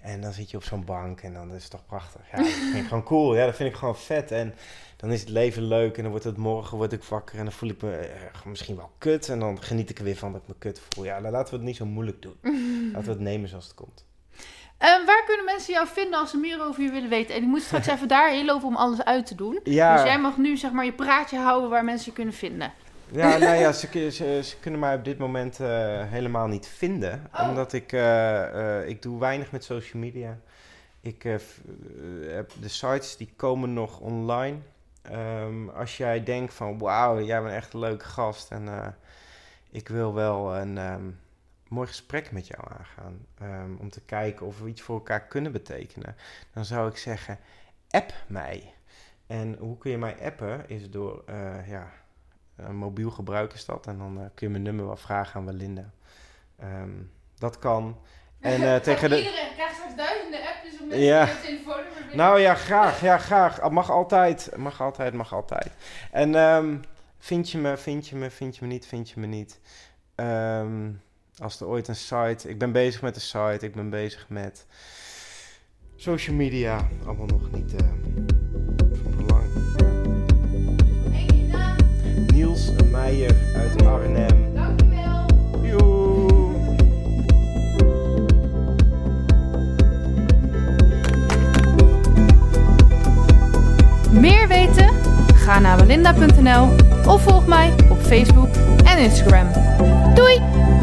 En dan zit je op zo'n bank en dan is het toch prachtig. Ja, dat vind ik gewoon cool. Ja, dat vind ik gewoon vet. En dan is het leven leuk en dan wordt het morgen word ik wakker en dan voel ik me eh, misschien wel kut. En dan geniet ik er weer van dat ik me kut voel. Ja, dan laten we het niet zo moeilijk doen. <laughs> Laten we het nemen zoals het komt. Eh, waar kunnen mensen jou vinden als ze meer over je willen weten? En ik moet straks <laughs> even daarheen lopen om alles uit te doen. Ja, Dus jij mag nu zeg maar je praatje houden waar mensen je kunnen vinden. ja, <laughs> nou ja ze, ze, ze kunnen mij op dit moment eh, helemaal niet vinden. Oh. Omdat ik, eh, eh, ik doe weinig met social media. Ik heb de sites die komen nog online. Ehm, als jij denkt van wauw, jij bent echt een leuke gast en ik wil wel een ehm, mooi gesprek met jou aangaan. ehm, om te kijken of we iets voor elkaar kunnen betekenen. Dan zou ik zeggen, app mij. En hoe kun je mij appen is door, eh, ja, een mobiel gebruik is dat. En dan eh, kun je mijn nummer wel vragen aan Walinda. Ehm, dat kan. En eh, <laughs> tegen de... Iedereen krijgt straks duizenden appjes om Ja. je telefoonnummer binnen. Nou ja, graag, ja, graag. Ah, Mag altijd, mag altijd, mag altijd. En ehm, vind je me, vind je me, vind je me niet, vind je me niet. Als er ooit een site, ik ben bezig met een site, ik ben bezig met social media, allemaal nog niet eh, van belang. Niels Meijer uit Arnhem. dankjewel. Meer weten? Ga naar walinda.nl of volg mij op Facebook en Instagram. Doei!